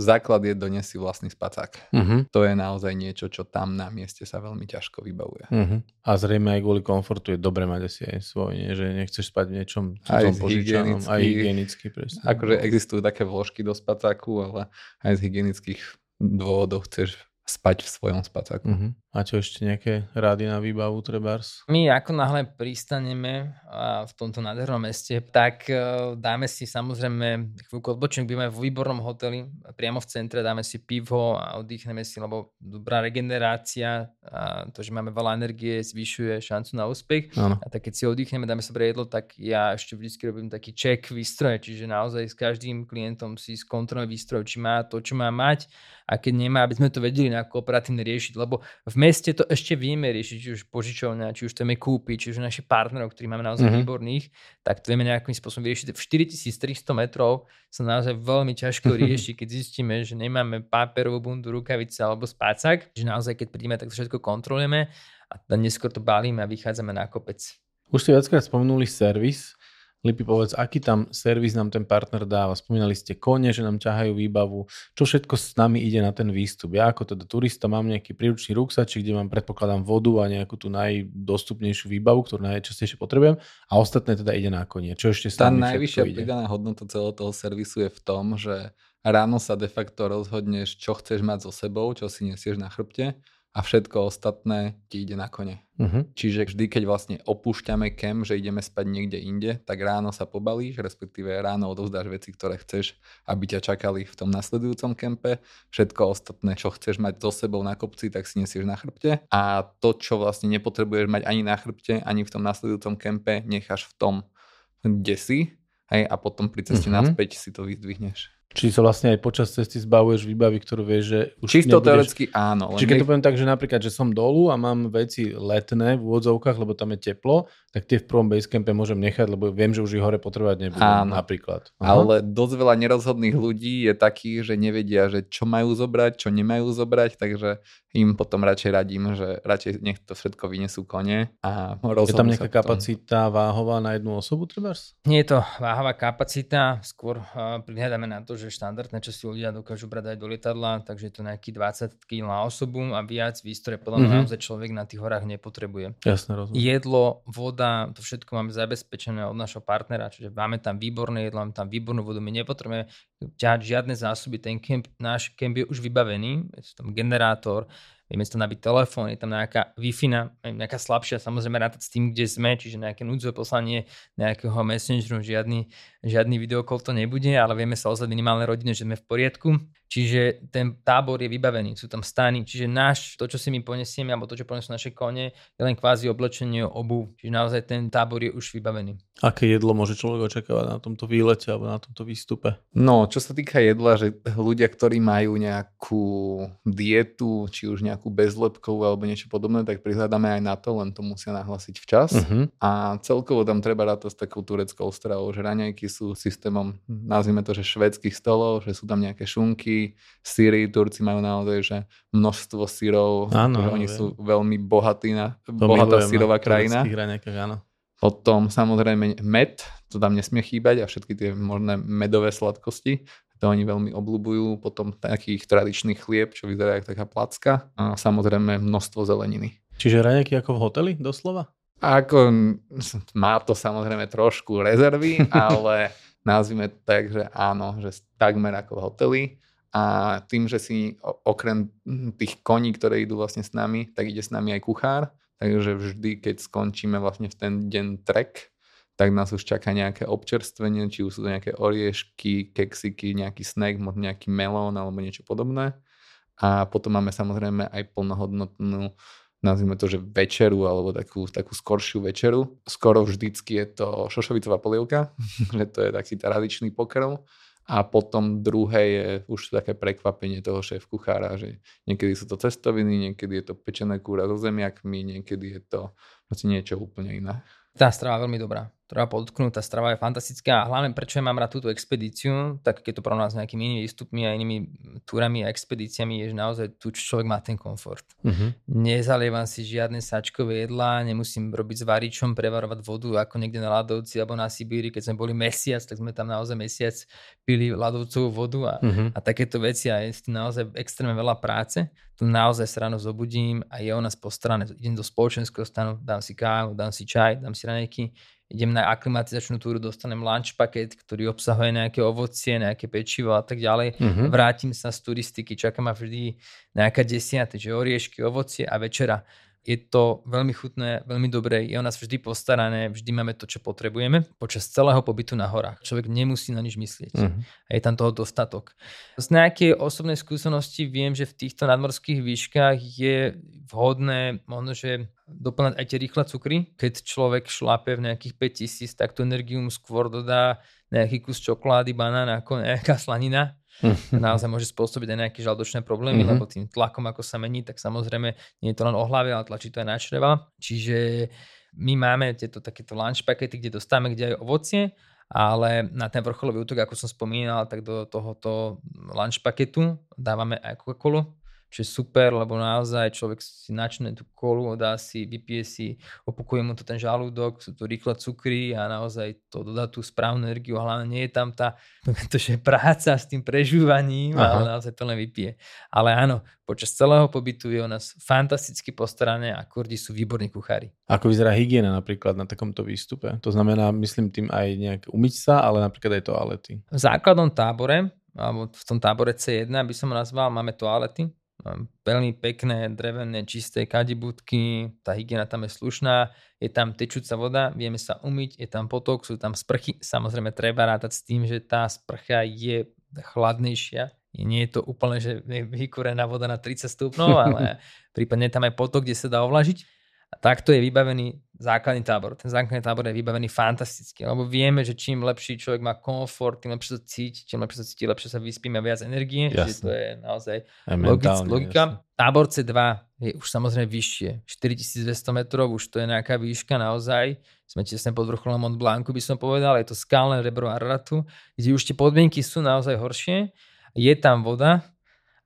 základ je doniesť si vlastný spacák. Uh-huh. To je naozaj niečo, čo tam na mieste sa veľmi ťažko vybavuje. Uh-huh. A zrejme aj kvôli komfortu je dobre mať asi aj svoj, nie? že nechceš spať v niečom aj požičanom, aj hygienicky. Presne. Akože existujú také vložky do spacáku, ale aj z hygienických dôvodov chceš spať v svojom spacáku. Uh-huh. A čo ešte nejaké rády na výbavu trebárs? My ako náhle pristaneme v tomto nádhernom meste, tak e, dáme si samozrejme chvíľku odbočenok, budeme v výbornom hoteli, priamo v centre, dáme si pivo a oddychneme si, lebo dobrá regenerácia a to, že máme veľa energie, zvyšuje šancu na úspech. Ano. A tak keď si oddychneme, dáme si jedlo, tak ja ešte vždy robím taký check výstroje, čiže naozaj s každým klientom si skontrolujem výstroj, či má to, čo má mať a keď nemá, aby sme to vedeli nejako operatívne riešiť, lebo v meste to ešte vieme riešiť, či už požičovňa, či už to vieme kúpiť, či už naši partnerov, ktorí máme naozaj mm-hmm. výborných, tak to vieme nejakým spôsobom vyriešiť. V 4300 metrov sa naozaj veľmi ťažko <laughs> rieši, keď zistíme, že nemáme páperovú bundu, rukavice alebo spácak, že naozaj keď prídeme, tak to všetko kontrolujeme a neskôr to balíme a vychádzame na kopec. Už ste viackrát spomenuli servis. Lipi, povedz, aký tam servis nám ten partner dáva? Spomínali ste kone, že nám ťahajú výbavu. Čo všetko s nami ide na ten výstup? Ja ako teda turista mám nejaký príručný ruksačik, kde mám predpokladám vodu a nejakú tú najdostupnejšiu výbavu, ktorú najčastejšie potrebujem a ostatné teda ide na konie. Čo ešte Tá najvyššia pridaná hodnota celého toho servisu je v tom, že ráno sa de facto rozhodneš, čo chceš mať so sebou, čo si nesieš na chrbte a všetko ostatné ti ide na kone. Uh-huh. Čiže vždy, keď vlastne opúšťame kem, že ideme spať niekde inde, tak ráno sa pobalíš, respektíve ráno odovzdáš veci, ktoré chceš, aby ťa čakali v tom nasledujúcom kempe. Všetko ostatné, čo chceš mať so sebou na kopci, tak si nesieš na chrbte. A to, čo vlastne nepotrebuješ mať ani na chrbte, ani v tom nasledujúcom kempe, necháš v tom, kde si. Hej, a potom pri ceste uh-huh. naspäť si to vyzdvihneš. Či sa vlastne aj počas cesty zbavuješ výbavy, ktorú vieš, že už Čisto nebudeš... teoreticky áno. Čiže keď to poviem tak, že napríklad, že som dolu a mám veci letné v úvodzovkách, lebo tam je teplo, tak tie v prvom basecampe môžem nechať, lebo viem, že už ich hore potrebovať nebudem áno. napríklad. Aha. Ale dosť veľa nerozhodných ľudí je takých, že nevedia, že čo majú zobrať, čo nemajú zobrať, takže im potom radšej radím, že radšej nech to všetko vynesú kone a Je tam nejaká kapacita váhová na jednu osobu, trebárs? Nie je to váhová kapacita, skôr uh, prihľadáme na to, že štandardné si ľudia dokážu brať aj do lietadla, takže je to nejaký 20 kg na osobu a viac výstroje podľa mňa mm-hmm. naozaj človek na tých horách nepotrebuje. Jasne, rozumiem. Jedlo, voda, to všetko máme zabezpečené od našho partnera, čiže máme tam výborné jedlo, máme tam výbornú vodu, my nepotrebujeme ťahať žiadne zásoby, ten kemp, náš kemp je už vybavený, je tam generátor, vieme si tam nabiť telefón, je tam nejaká wi nejaká slabšia, samozrejme rátať s tým, kde sme, čiže nejaké núdzové poslanie nejakého messengeru, žiadny, žiadny videokol to nebude, ale vieme sa ozvať minimálne rodine, že sme v poriadku. Čiže ten tábor je vybavený, sú tam stány, čiže náš, to, čo si my ponesieme, alebo to, čo ponesú naše kone, je len kvázi oblečenie obu. Čiže naozaj ten tábor je už vybavený. Aké jedlo môže človek očakávať na tomto výlete alebo na tomto výstupe? No, čo sa týka jedla, že ľudia, ktorí majú nejakú dietu, či už nejakú bezlepkovú alebo niečo podobné, tak prihľadáme aj na to, len to musia nahlásiť včas. Uh-huh. A celkovo tam treba rátať s takou tureckou stravou, že raňajky sú systémom, nazvime to, že švedských stolov, že sú tam nejaké šunky, syry, Turci majú naozaj že množstvo syrov, áno, že oni viem. sú veľmi bohatí na, to bohatá syrová krajina. áno. Potom samozrejme med, to tam nesmie chýbať a všetky tie možné medové sladkosti, to oni veľmi obľúbujú. Potom taký ich tradičný chlieb, čo vyzerá ako taká placka a samozrejme množstvo zeleniny. Čiže raňajky ako v hoteli, doslova? Ako, má to samozrejme trošku rezervy, <laughs> ale nazvime to tak, že áno, že takmer ako v hoteli. A tým, že si okrem tých koní, ktoré idú vlastne s nami, tak ide s nami aj kuchár. Takže vždy, keď skončíme vlastne v ten deň trek, tak nás už čaká nejaké občerstvenie, či už sú to nejaké oriešky, keksiky, nejaký snack, možno nejaký melón alebo niečo podobné. A potom máme samozrejme aj plnohodnotnú nazvime to, že večeru alebo takú, takú skoršiu večeru. Skoro vždycky je to šošovicová polievka, <laughs> že to je taký tradičný pokrm a potom druhé je už také prekvapenie toho šéf kuchára, že niekedy sú to cestoviny, niekedy je to pečené kúra so zemiakmi, niekedy je to niečo úplne iné. Tá strava veľmi dobrá treba podotknúť, tá strava je fantastická a hlavne prečo ja mám rád túto expedíciu, tak keď to porovnám s nejakými inými výstupmi a inými túrami a expedíciami, je, že naozaj tu človek má ten komfort. Uh-huh. Nezalievam si žiadne sačkové jedlá, nemusím robiť s varičom, prevarovať vodu ako niekde na ľadovci alebo na Sibíri, keď sme boli mesiac, tak sme tam naozaj mesiac pili ľadovcovú vodu a, uh-huh. a takéto veci a je naozaj extrémne veľa práce. Tu naozaj sa ráno zobudím a je o nás postarané. Idem do spoločenského stanu, dám si kávu, dám si čaj, dám si ranejky idem na aklimatizačnú túru, dostanem lunch paket, ktorý obsahuje nejaké ovocie, nejaké pečivo a tak ďalej. Mm-hmm. Vrátim sa z turistiky, čaká ma vždy nejaká desiata, že oriešky, ovocie a večera je to veľmi chutné, veľmi dobré, je o nás vždy postarané, vždy máme to, čo potrebujeme počas celého pobytu na horách. Človek nemusí na nič myslieť. Uh-huh. A je tam toho dostatok. Z nejakej osobnej skúsenosti viem, že v týchto nadmorských výškach je vhodné možno, že doplňať aj tie rýchle cukry. Keď človek šlape v nejakých 5000, tak tú energiu mu skôr dodá nejaký kus čokolády, banán ako nejaká slanina naozaj môže spôsobiť aj nejaké žaldočné problémy, mm-hmm. lebo tým tlakom, ako sa mení, tak samozrejme nie je to len o hlave, ale tlačí to aj na čreva. Čiže my máme tieto takéto lunch pakety, kde dostávame kde aj ovocie, ale na ten vrcholový útok, ako som spomínal, tak do tohoto lunch paketu dávame aj Coca-Colu, čo je super, lebo naozaj človek si načne tú kolu, dá si, vypije si, opukuje mu to ten žalúdok, sú to rýchle cukry a naozaj to dodá tú správnu energiu, hlavne nie je tam tá, <laughs> to, že práca s tým prežúvaním, Aha. ale naozaj to len vypije. Ale áno, počas celého pobytu je o nás fantasticky postarané a kurdi sú výborní kuchári. Ako vyzerá hygiena napríklad na takomto výstupe? To znamená, myslím tým aj nejak umyť sa, ale napríklad aj toalety. V základnom tábore alebo v tom tábore C1 by som nazval, máme toalety, veľmi pekné, drevené, čisté kadibudky, tá hygiena tam je slušná, je tam tečúca voda, vieme sa umyť, je tam potok, sú tam sprchy. Samozrejme treba rátať s tým, že tá sprcha je chladnejšia. Nie je to úplne, že vykúrená voda na 30 stupňov, ale <laughs> prípadne tam aj potok, kde sa dá ovlažiť. A takto je vybavený základný tábor. Ten základný tábor je vybavený fantasticky, lebo vieme, že čím lepší človek má komfort, tým lepšie sa cíti, čím lepšie sa cíti, lepšie sa vyspíme a viac energie. Jasne. Čiže to je naozaj logic, logika. Jasne. Tábor C2 je už samozrejme vyššie. 4200 metrov, už to je nejaká výška naozaj. Sme tesne pod vrcholom Mont Blancu, by som povedal. Je to skalné rebro Araratu, kde už tie podmienky sú naozaj horšie. Je tam voda,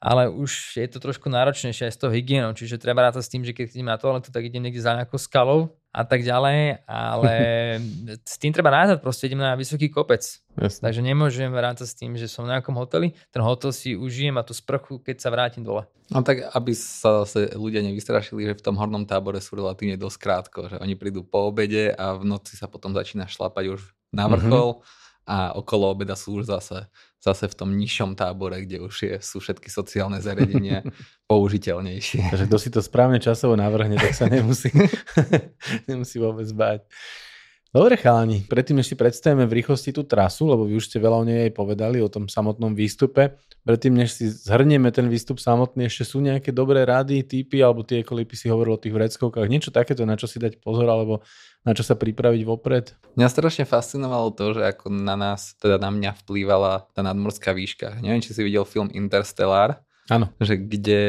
ale už je to trošku náročnejšie aj s tou hygienou, čiže treba rátať s tým, že keď idem na toaletu, tak idem niekde za nejakou skalou a tak ďalej, ale <laughs> s tým treba rátať, proste idem na vysoký kopec. Jasne. Takže nemôžem rátať s tým, že som v nejakom hoteli, ten hotel si užijem a tú sprchu, keď sa vrátim dole. No tak, aby sa zase ľudia nevystrašili, že v tom hornom tábore sú relatívne dosť krátko, že oni prídu po obede a v noci sa potom začína šlapať už na vrchol. Mm-hmm a okolo obeda sú už zase, zase v tom nižšom tábore, kde už je, sú všetky sociálne zariadenia <laughs> použiteľnejšie. Takže kto si to správne časovo navrhne, tak sa nemusí, <laughs> nemusí vôbec báť. Dobre chalani, predtým ešte predstavíme v rýchlosti tú trasu, lebo vy už ste veľa o nej aj povedali, o tom samotnom výstupe. Predtým, než si zhrnieme ten výstup samotný, ešte sú nejaké dobré rady, typy, alebo tie, ako si hovoril o tých vreckovkách, niečo takéto, na čo si dať pozor, alebo na čo sa pripraviť vopred? Mňa strašne fascinovalo to, že ako na nás, teda na mňa vplývala tá nadmorská výška. Neviem, či si videl film Interstellar. Áno. Že kde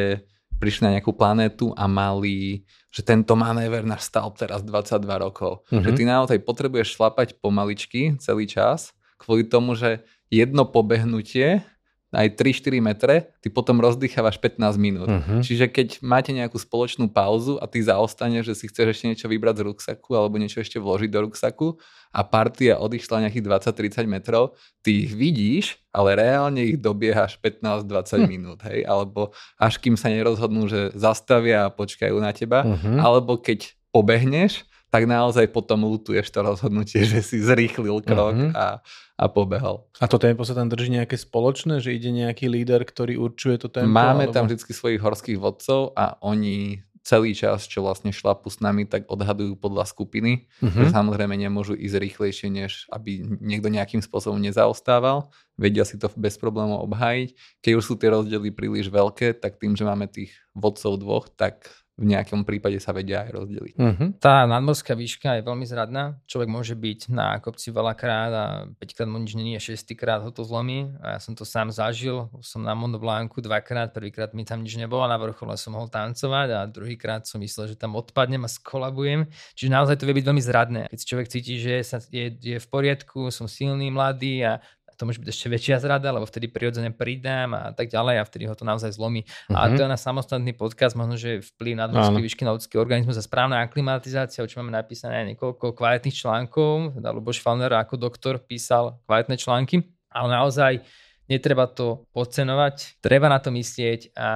prišli na nejakú planétu a mali že tento manéver náš stal teraz 22 rokov. Mm-hmm. Že ty naozaj potrebuješ šlapať pomaličky celý čas, kvôli tomu, že jedno pobehnutie aj 3-4 metre, ty potom rozdýchávaš 15 minút. Uh-huh. Čiže keď máte nejakú spoločnú pauzu a ty zaostaneš, že si chceš ešte niečo vybrať z ruksaku alebo niečo ešte vložiť do ruksaku a partia odišla nejakých 20-30 metrov, ty ich vidíš, ale reálne ich dobiehaš 15-20 hm. minút, hej? Alebo až kým sa nerozhodnú, že zastavia a počkajú na teba, uh-huh. alebo keď pobehneš, tak naozaj potom lutuješ to rozhodnutie, že si zrýchlil krok uh-huh. a, a pobehol. A to tempo sa tam drží nejaké spoločné, že ide nejaký líder, ktorý určuje to tempo? Máme alebo... tam vždy svojich horských vodcov a oni celý čas, čo vlastne šlapu s nami, tak odhadujú podľa skupiny. Uh-huh. Samozrejme nemôžu ísť rýchlejšie, než aby niekto nejakým spôsobom nezaostával. Vedia si to bez problémov obhájiť. Keď už sú tie rozdiely príliš veľké, tak tým, že máme tých vodcov dvoch, tak v nejakom prípade sa vedia aj rozdeliť. Uh-huh. Tá nadmorská výška je veľmi zradná. Človek môže byť na kopci veľakrát a 5 krát mu nič není a 6 krát ho to zlomí. A ja som to sám zažil. Som na Mont Blancu dvakrát, prvýkrát mi tam nič nebolo, na vrchole som mohol tancovať a druhýkrát som myslel, že tam odpadnem a skolabujem. Čiže naozaj to vie byť veľmi zradné. Keď človek cíti, že sa, je, je v poriadku, som silný, mladý a to môže byť ešte väčšia zrada, lebo vtedy prirodzene pridám a tak ďalej a vtedy ho to naozaj zlomí. Uh-huh. A mhm. to je na samostatný podcast, možno, že vplyv na dvorský výšky na ľudský organizmus a správna aklimatizácia, o čom máme napísané aj niekoľko kvalitných článkov. Teda Luboš Falner ako doktor písal kvalitné články, ale naozaj netreba to podcenovať, treba na to myslieť a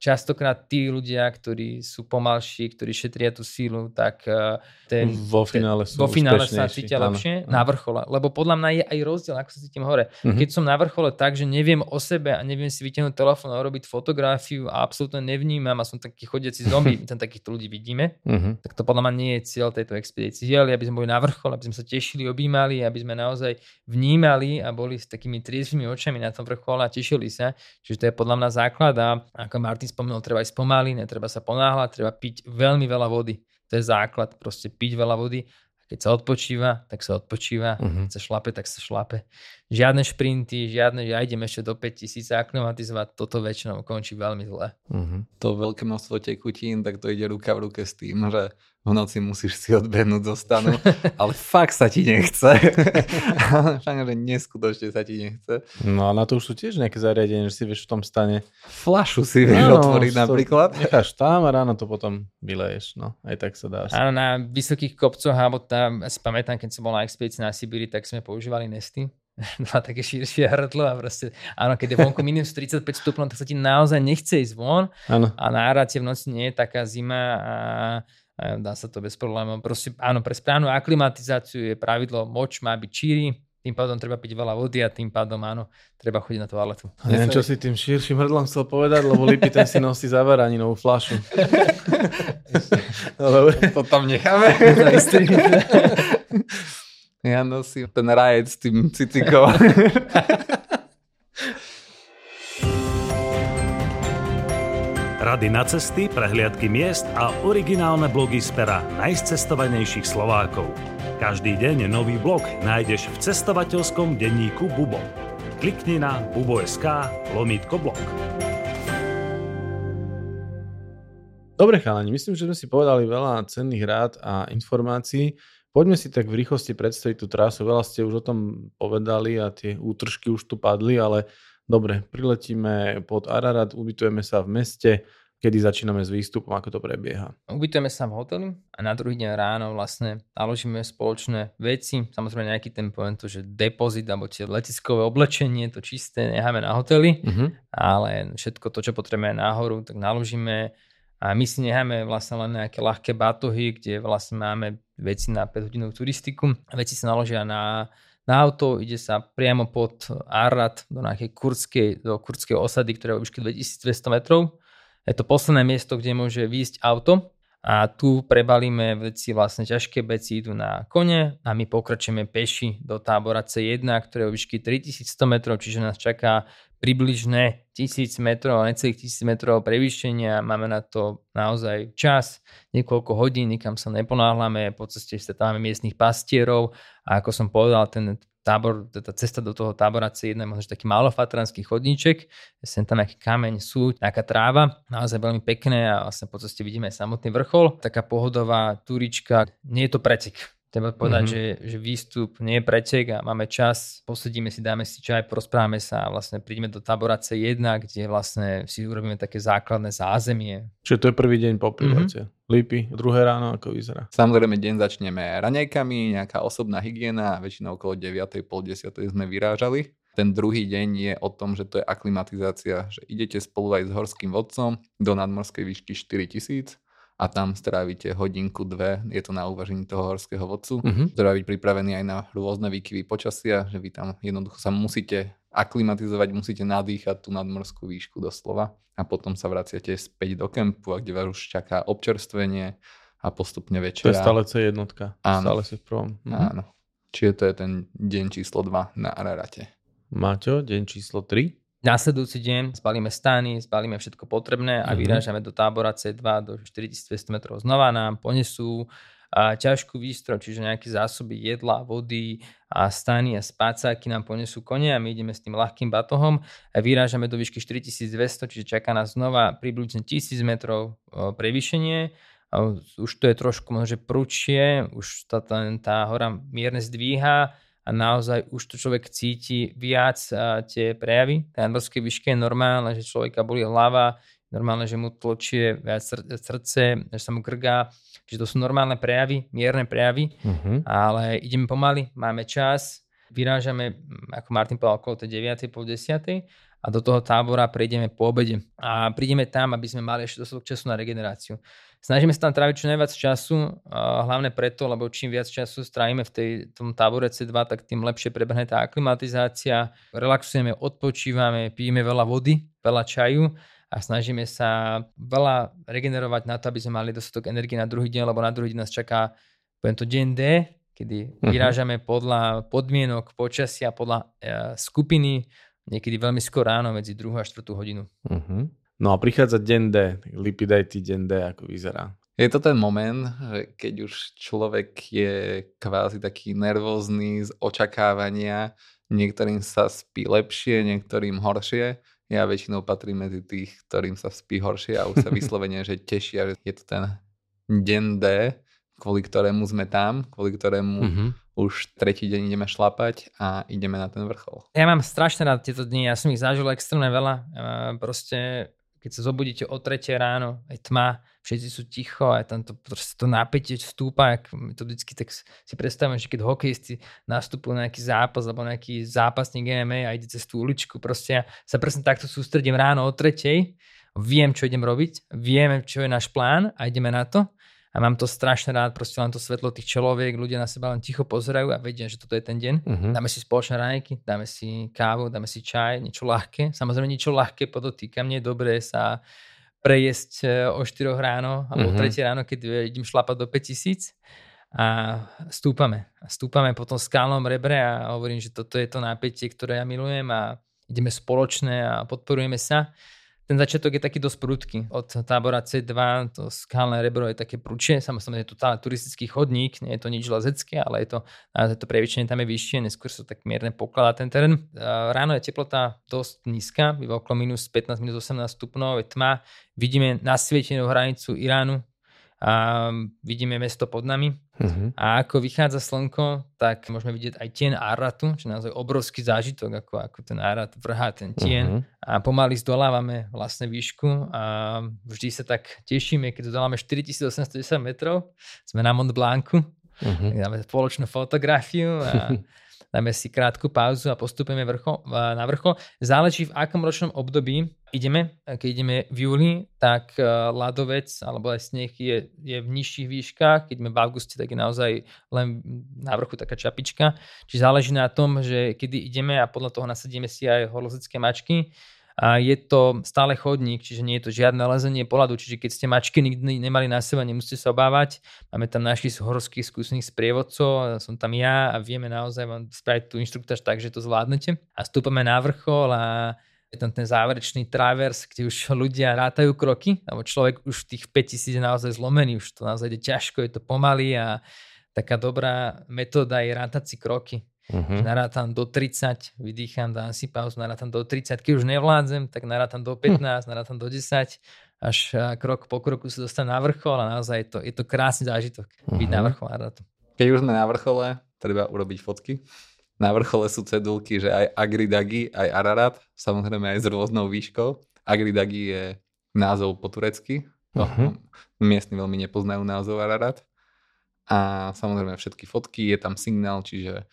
častokrát tí ľudia, ktorí sú pomalší, ktorí šetria tú sílu, tak eh, ten, vo finále, sú vo finále sa cítia lepšie na vrchole. Lebo podľa mňa je aj rozdiel, ako sa cítim hore. Uh-huh. Keď som na vrchole tak, že neviem o sebe a neviem si vytiahnuť telefón a robiť fotografiu a absolútne nevnímam a som taký chodiaci zombie, <laughs> my tam takýchto ľudí vidíme, uh-huh. tak to podľa mňa nie je cieľ tejto expedície. Cieľ aby sme boli na vrchole, aby sme sa tešili, objímali, aby sme naozaj vnímali a boli s takými triezvými očami očami na tom vrchole a tešili sa. Čiže to je podľa mňa základ a ako Martin spomenul, treba ísť pomaly, netreba sa ponáhľať, treba piť veľmi veľa vody. To je základ, proste piť veľa vody. Keď sa odpočíva, tak sa odpočíva. Uh-huh. Keď sa šlape, tak sa šlape. Žiadne šprinty, žiadne, ja idem ešte do 5000 aklimatizovať, toto väčšinou končí veľmi zle. Uh-huh. To veľké množstvo tekutín, tak to ide ruka v ruke s tým, že v noci musíš si odbehnúť zo stanu, <laughs> ale fakt sa ti nechce. <laughs> fakt, že neskutočne sa ti nechce. No a na to už sú tiež nejaké zariadenie, že si vieš v tom stane. Flašu si vieš no, otvoriť napríklad. Necháš tam a ráno to potom vyleješ. No, aj tak sa dá. Áno, na vysokých kopcoch, alebo tam, ja si pamätám, keď som bol na expedícii na Sibíri, tak sme používali nesty <laughs> má také širšie hrdlo a proste, áno, keď je vonku minus 35 stupňov, tak sa ti naozaj nechce ísť von áno. a na v noci nie je taká zima a a dá sa to bez problémov. Proste, áno, pre správnu aklimatizáciu je pravidlo, moč má byť číri, tým pádom treba piť veľa vody a tým pádom áno, treba chodiť na toaletu. A neviem, čo si tým širším hrdlom chcel povedať, lebo Lipy ten si nosí zavaraninovú flašu. <laughs> <laughs> to tam necháme. Ja nosím ten rajec s tým cicikom. Rady na cesty, prehliadky miest a originálne blogy z pera najcestovanejších Slovákov. Každý deň nový blog nájdeš v cestovateľskom denníku Bubo. Klikni na bubo.sk lomítko blog. Dobre chalani, myslím, že sme si povedali veľa cenných rád a informácií. Poďme si tak v rýchlosti predstaviť tú trasu. Veľa ste už o tom povedali a tie útržky už tu padli, ale Dobre, priletíme pod Ararat, ubytujeme sa v meste, kedy začíname s výstupom, ako to prebieha. Ubytujeme sa v hoteli a na druhý deň ráno vlastne naložíme spoločné veci, samozrejme nejaký ten poviem to, že depozit alebo tie letiskové oblečenie, to čisté necháme na hoteli, uh-huh. ale všetko to, čo potrebujeme náhoru, tak naložíme a my si necháme vlastne len nejaké ľahké batohy, kde vlastne máme veci na 5 hodinovú turistiku. Veci sa naložia na na auto, ide sa priamo pod Arad do nejakej kurdskej, do kurdskej osady, ktorá je o výške 2200 metrov. Je to posledné miesto, kde môže výjsť auto a tu prebalíme veci, vlastne ťažké veci idú na kone a my pokračujeme peši do tábora C1, ktoré je výšky 3100 metrov, čiže nás čaká približne 1000 metrov, necelých 1000 metrov prevýšenia. Máme na to naozaj čas, niekoľko hodín, nikam sa neponáhľame, po ceste stretávame miestnych pastierov a ako som povedal, ten tábor, tá cesta do toho tábora C1 je možno taký malofatranský chodníček, sem tam nejaký kameň, sú, nejaká tráva, naozaj veľmi pekné a vlastne po ceste vidíme aj samotný vrchol. Taká pohodová turička, nie je to pretek, Treba povedať, mm-hmm. že, že výstup nie je pretek a máme čas, posedíme si, dáme si čaj, porozprávame sa a vlastne prídeme do tábora C1, kde vlastne si urobíme také základné zázemie. Čiže to je prvý deň po prílete. Mm-hmm. Lípy, druhé ráno, ako vyzerá? Samozrejme, deň začneme raňajkami, nejaká osobná hygiena väčšinou okolo 9. pol 10. sme vyrážali. Ten druhý deň je o tom, že to je aklimatizácia, že idete spolu aj s horským vodcom do nadmorskej výšky 4000 a tam strávite hodinku, dve, je to na uvažení toho horského vodcu, mm-hmm. ktorá byť pripravený aj na rôzne výkyvy počasia, že vy tam jednoducho sa musíte aklimatizovať, musíte nadýchať tú nadmorskú výšku doslova a potom sa vraciate späť do kempu, a kde vás už čaká občerstvenie a postupne večera. To je stále C1, Áno. stále si v prvom. Mhm. Áno. Čiže to je ten deň číslo 2 na Ararate. Maťo, deň číslo 3? Následujúci deň zbalíme stany, zbalíme všetko potrebné a mm-hmm. vyrážame do tábora C2 do 4200 metrov. Znova nám ponesú a ťažkú výstroj, čiže nejaké zásoby jedla, vody a stany a spácaky nám ponesú kone a my ideme s tým ľahkým batohom a vyrážame do výšky 4200, čiže čaká nás znova približne 1000 metrov prevýšenie. Už to je trošku možno, že prúčie, už tá, tá, tá hora mierne zdvíha, a naozaj už to človek cíti viac tie prejavy. Tej nadmorskej výške je normálne, že človeka boli hlava, normálne, že mu tločie viac srdce, že sa mu krgá, že to sú normálne prejavy, mierne prejavy, uh-huh. ale ideme pomaly, máme čas, vyrážame, ako Martin povedal, okolo tej 9. po 10 a do toho tábora prejdeme po obede. A prídeme tam, aby sme mali ešte dostatok času na regeneráciu. Snažíme sa tam tráviť čo najviac času, hlavne preto, lebo čím viac času strávime v tej, tom tábore C2, tak tým lepšie prebehne tá aklimatizácia. Relaxujeme, odpočívame, pijeme veľa vody, veľa čaju a snažíme sa veľa regenerovať na to, aby sme mali dostatok energie na druhý deň, lebo na druhý deň nás čaká poviem to deň D, kedy uh-huh. vyrážame podľa podmienok počasia, podľa uh, skupiny, niekedy veľmi skoro ráno medzi 2 a 4 hodinu. Uh-huh. No a prichádza deň D, Lipidajty deň D, ako vyzerá. Je to ten moment, že keď už človek je kvázi taký nervózny z očakávania, niektorým sa spí lepšie, niektorým horšie. Ja väčšinou patrím medzi tých, ktorým sa spí horšie a už sa <laughs> vyslovene, že tešia, že je to ten deň D, kvôli ktorému sme tam, kvôli ktorému mm-hmm. už tretí deň ideme šlapať a ideme na ten vrchol. Ja mám strašne rád tieto dni, ja som ich zažil extrémne veľa. Proste keď sa zobudíte o 3 ráno, je tma, všetci sú ticho a tam to, to napätie stúpa, ak to vždycky tak si predstavím, že keď hokejisti nastupujú na nejaký zápas alebo nejaký zápasník MMA a ide cez tú uličku, proste ja sa presne takto sústredím ráno o tretej, viem, čo idem robiť, viem, čo je náš plán a ideme na to a mám to strašne rád, proste len to svetlo tých čeloviek, ľudia na seba len ticho pozerajú a vedia, že toto je ten deň. Uh-huh. Dáme si spoločné ránejky, dáme si kávu, dáme si čaj, niečo ľahké. Samozrejme niečo ľahké podotýkam, nie je dobré sa prejesť e, o 4 ráno alebo uh-huh. o 3 ráno, keď idem šlapať do 5000 a stúpame. A stúpame po tom skálnom rebre a hovorím, že toto je to napätie, ktoré ja milujem a ideme spoločne a podporujeme sa ten začiatok je taký dosť prudký. Od tábora C2 to skalné rebro je také prúčie, samozrejme je to tá turistický chodník, nie je to nič lezecké, ale je to, to previčenie tam je vyššie, neskôr sa tak mierne pokladá ten terén. Ráno je teplota dosť nízka, býva okolo minus 15, minus 18 stupňov, je tma, vidíme nasvietenú hranicu Iránu, a vidíme mesto pod nami. Uh-huh. A ako vychádza slnko, tak môžeme vidieť aj tien Aratu, čo je naozaj obrovský zážitok, ako, ako ten Arat vrhá ten tien. Uh-huh. A pomaly zdolávame vlastne výšku a vždy sa tak tešíme, keď zdoláme 4810 metrov, sme na Mont Blancu, uh-huh. dáme spoločnú fotografiu a <laughs> dáme si krátku pauzu a postupujeme vrchol, na vrchol. Záleží v akom ročnom období ideme. Keď ideme v júli, tak e, ľadovec alebo aj sneh je, je v nižších výškach. Keď sme v auguste, tak je naozaj len na vrchu taká čapička. Čiže záleží na tom, že kedy ideme a podľa toho nasadíme si aj horolezecké mačky. A je to stále chodník, čiže nie je to žiadne lezenie po ľadu, čiže keď ste mačky nikdy nemali na seba, nemusíte sa obávať. Máme tam našich horských skúsených sprievodcov, som tam ja a vieme naozaj vám spraviť tú inštruktáž tak, že to zvládnete. A stúpame na vrchol a je tam ten záverečný travers, kde už ľudia rátajú kroky, alebo človek už tých 5000 je naozaj zlomený, už to naozaj ide ťažko, je to pomaly a taká dobrá metóda je rátať si kroky. Uh-huh. Narátam do 30, vydýcham, dám si pauzu, narátam do 30. Keď už nevládzem, tak narátam do <laughs> 15, uh-huh. narátam do 10, až krok po kroku sa dostane na vrchol a naozaj je to, je to krásny zážitok uh-huh. byť na vrchole. Keď už sme na vrchole, treba urobiť fotky. Na vrchole sú cedulky, že aj Agridagi, aj Ararat, samozrejme aj s rôznou výškou. Agridagi je názov po turecky. Uh-huh. Miestni veľmi nepoznajú názov Ararat. A samozrejme všetky fotky, je tam signál, čiže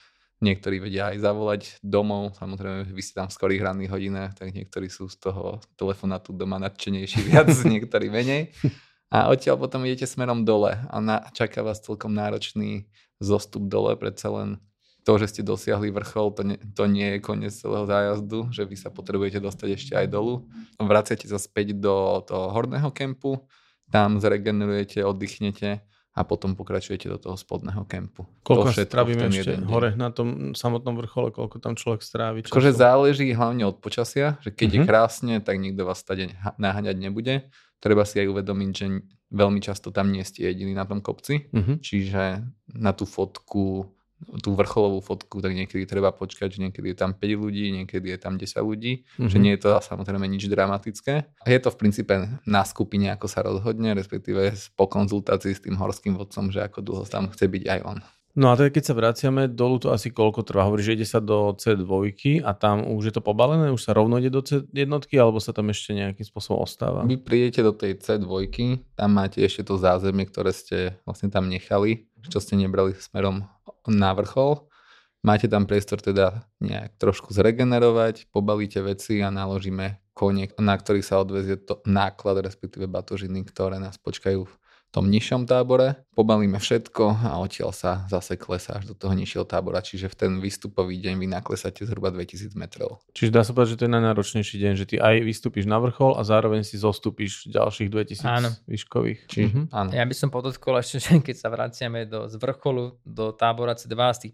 Niektorí vedia aj zavolať domov, samozrejme vy ste tam v skorých ranných hodinách, tak niektorí sú z toho telefonátu doma nadšenejší <laughs> viac, niektorí menej. A odtiaľ potom idete smerom dole a na, čaká vás celkom náročný zostup dole, predsa len to, že ste dosiahli vrchol, to, nie, to nie je koniec celého zájazdu, že vy sa potrebujete dostať ešte aj dolu. Vraciate sa späť do toho horného kempu, tam zregenerujete, oddychnete a potom pokračujete do toho spodného kempu. Koľko to strávime ešte hore na tom samotnom vrchole, koľko tam človek strávi? Akože záleží hlavne od počasia, že keď uh-huh. je mhm. krásne, tak nikto vás stade naháňať nebude. Treba si aj uvedomiť, že veľmi často tam nie ste jediný na tom kopci, uh-huh. čiže na tú fotku tú vrcholovú fotku, tak niekedy treba počkať, že niekedy je tam 5 ľudí, niekedy je tam 10 ľudí, mm-hmm. že nie je to samozrejme nič dramatické. Je to v princípe na skupine, ako sa rozhodne, respektíve po konzultácii s tým horským vodcom, že ako dlho tam chce byť aj on. No a teda keď sa vraciame dolu, to asi koľko trvá? Hovorí, že ide sa do C2 a tam už je to pobalené, už sa rovno ide do C1 alebo sa tam ešte nejakým spôsobom ostáva? Vy prídete do tej C2, tam máte ešte to zázemie, ktoré ste vlastne tam nechali, čo ste nebrali smerom na vrchol. Máte tam priestor teda nejak trošku zregenerovať, pobalíte veci a naložíme koniek, na ktorý sa odvezie to náklad, respektíve batožiny, ktoré nás počkajú tom nižšom tábore, pobalíme všetko a odtiaľ sa zase klesá až do toho nižšieho tábora, čiže v ten výstupový deň vy naklesáte zhruba 2000 metrov. Čiže dá sa povedať, že to je najnáročnejší deň, že ty aj vystúpiš na vrchol a zároveň si zostúpiš ďalších 2000 áno. výškových. Čiže, mm-hmm. áno. Ja by som podotkol ešte, že keď sa vraciame do, z vrcholu do tábora C2 z tých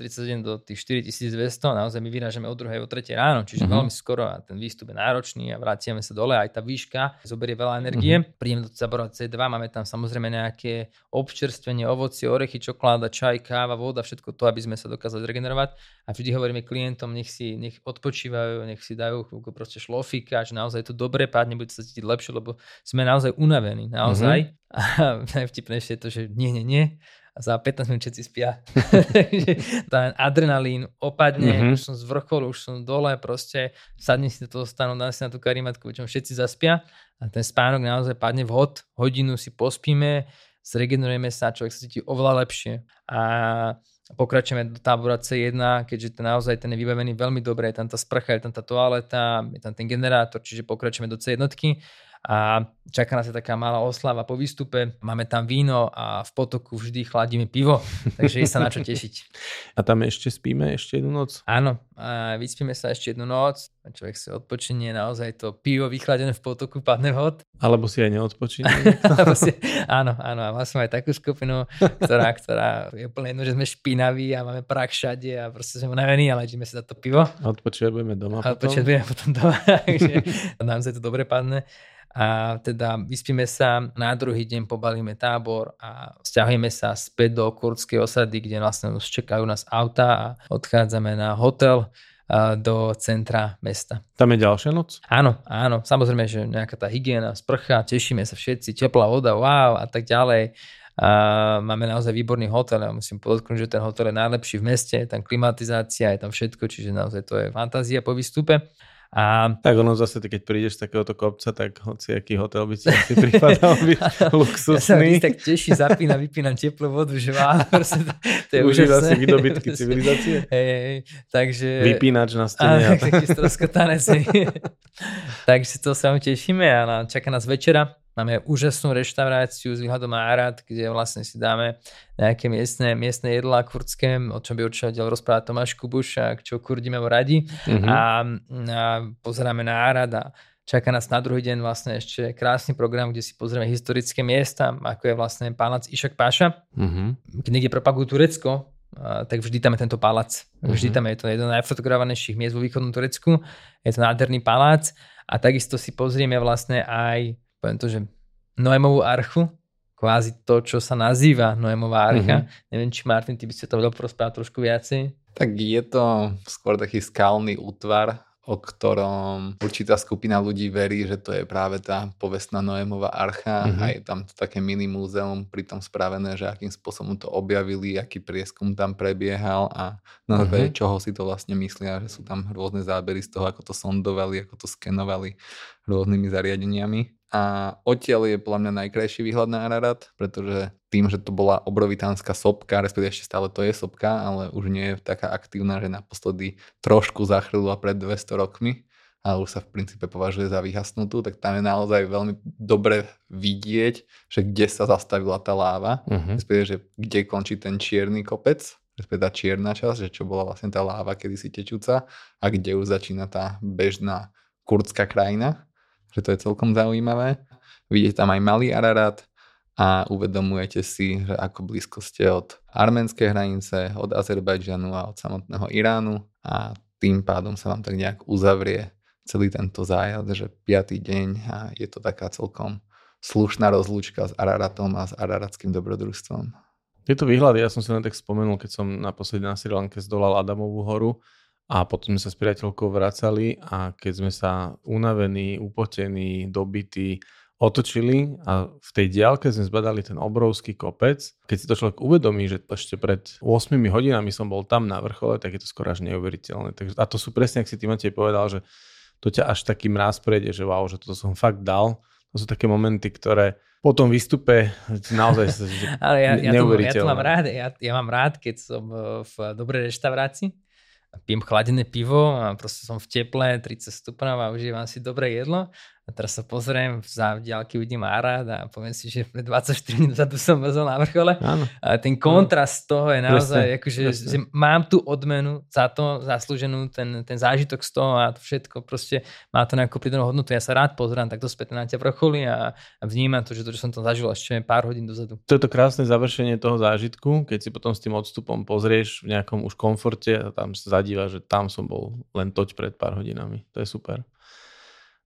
5137 do tých 4200, naozaj my vyrážame o druhej, o tretej ráno, čiže mm-hmm. veľmi skoro a ten výstup je náročný a vraciame sa dole, aj tá výška zoberie veľa energie. Mm-hmm. Príjem do tábora C2, máme tam samozrejme nejaké občerstvenie, ovocie, orechy, čokoláda, čaj, káva, voda, všetko to, aby sme sa dokázali zregenerovať. A vždy hovoríme klientom, nech si nech odpočívajú, nech si dajú proste šlofíka, že naozaj to dobre pádne, bude sa cítiť lepšie, lebo sme naozaj unavení, naozaj. Mm-hmm. A <laughs> najvtipnejšie je to, že nie, nie, nie a za 15 minút všetci spia. <laughs> ten adrenalín opadne, mm-hmm. už som z vrcholu, už som dole, proste sadni si do toho stanu, dá si na tú karimatku, čom všetci zaspia a ten spánok naozaj padne vhod, hodinu si pospíme, zregenerujeme sa, človek sa cíti oveľa lepšie a pokračujeme do tábora C1, keďže ten naozaj ten je vybavený veľmi dobre, je tam tá sprcha, je tam tá toaleta, je tam ten generátor, čiže pokračujeme do C1 a čaká nás taká malá oslava po výstupe. Máme tam víno a v potoku vždy chladíme pivo, <laughs> takže je sa na čo tešiť. A tam ešte spíme ešte jednu noc? Áno, a vyspíme sa ešte jednu noc. Človek si odpočinie, naozaj to pivo vychladené v potoku padne vhod. Alebo si aj neodpočinie. <laughs> si, áno, áno. A mal som aj takú skupinu, ktorá, ktorá je úplne jedno, že sme špinaví a máme prach všade a proste sme unavení, ale ideme si za to pivo. A budeme doma a potom. potom doma, <laughs> takže nám sa to dobre padne a teda vyspíme sa, na druhý deň pobalíme tábor a stiahujeme sa späť do kurdskej osady, kde vlastne už čakajú nás auta a odchádzame na hotel do centra mesta. Tam je ďalšia noc? Áno, áno. Samozrejme, že nejaká tá hygiena, sprcha, tešíme sa všetci, teplá voda, wow a tak ďalej. A máme naozaj výborný hotel. Ja musím podotknúť, že ten hotel je najlepší v meste, je tam klimatizácia, je tam všetko, čiže naozaj to je fantázia po výstupe. A... Tak ono zase, keď prídeš z takéhoto kopca, tak hoci aký hotel by si asi pripadal <laughs> byť luxusný. Ja sa tak teší, zapína, vypínam teplú vodu, že má, <laughs> proste to, je Užíva si vydobytky civilizácie. <laughs> Hej, hej, takže... Vypínač na stene. A, taký stroskotanec. takže to sa tešíme a čaká nás večera Máme úžasnú reštauráciu s výhľadom na Arad, kde vlastne si dáme nejaké miestne, miestne jedlá kurdské, o čom by určite rozprávať Tomáš Kubuš, a čo Kurdi majú radi. Mm-hmm. A, a pozeráme na Arad a čaká nás na druhý deň vlastne ešte krásny program, kde si pozrieme historické miesta, ako je vlastne palác Išak Páša. Mm-hmm. Keď niekde propagujú Turecko, tak vždy tam je tento palác. Vždy mm-hmm. tam je to jedno z najfotografovanejších miest vo východnom Turecku. Je to nádherný palác a takisto si pozrieme vlastne aj poviem to, že Noemovú archu, kvázi to, čo sa nazýva Noemová archa. Mm-hmm. Neviem, či Martin, ty by ste to vedel porozprávať trošku viacej. Tak je to skôr taký skalný útvar, o ktorom určitá skupina ľudí verí, že to je práve tá povestná Noémová archa mm-hmm. a je tam to také mini múzeum pritom spravené, že akým spôsobom to objavili, aký prieskum tam prebiehal a na základe mm-hmm. čoho si to vlastne myslia, že sú tam rôzne zábery z toho, ako to sondovali, ako to skenovali rôznymi zariadeniami. A odtiaľ je podľa mňa najkrajší výhľad na Ararat, pretože tým, že to bola obrovitánska sopka, respektíve ešte stále to je sopka, ale už nie je taká aktívna, že naposledy trošku zachrlila pred 200 rokmi, ale už sa v princípe považuje za vyhasnutú, tak tam je naozaj veľmi dobre vidieť, že kde sa zastavila tá láva, uh-huh. respektíve, že kde končí ten čierny kopec, respektíve tá čierna časť, že čo bola vlastne tá láva kedysi tečúca a kde už začína tá bežná kurdská krajina že to je celkom zaujímavé. Vidíte tam aj malý Ararat a uvedomujete si, že ako blízko ste od arménskej hranice, od Azerbajdžanu a od samotného Iránu a tým pádom sa vám tak nejak uzavrie celý tento zájazd, že piatý deň a je to taká celkom slušná rozlúčka s Araratom a s araratským dobrodružstvom. Tieto výhľady, ja som si len tak spomenul, keď som naposledy na Sri Lanke zdolal Adamovú horu, a potom sme sa s priateľkou vracali a keď sme sa unavení, upotení, dobití, otočili a v tej diálke sme zbadali ten obrovský kopec. Keď si to človek uvedomí, že ešte pred 8 hodinami som bol tam na vrchole, tak je to skoro až neuveriteľné. Takže, a to sú presne, ak si ty Matej povedal, že to ťa až taký mráz prejde, že wow, že toto som fakt dal. To sú také momenty, ktoré po tom výstupe naozaj <laughs> Ale ja, ja, to, ja to mám rád. Ja, ja mám rád, keď som v dobrej reštaurácii pijem chladené pivo a proste som v teple, 30 stupňov a užívam si dobré jedlo a teraz sa pozriem, za diálky vidím Arad a poviem si, že pred 24 minút tu som vezol na vrchole. Áno. A ten kontrast toho je naozaj, presne, akože, presne. že mám tu odmenu za to, zaslúženú, ten, ten zážitok z toho a to všetko proste má to nejakú pridanú hodnotu. Ja sa rád pozerám takto späť na tie vrcholy a, a vnímam to, že to, čo som tam zažil ešte pár hodín dozadu. To je to krásne završenie toho zážitku, keď si potom s tým odstupom pozrieš v nejakom už komforte a tam sa zadíva, že tam som bol len toť pred pár hodinami. To je super.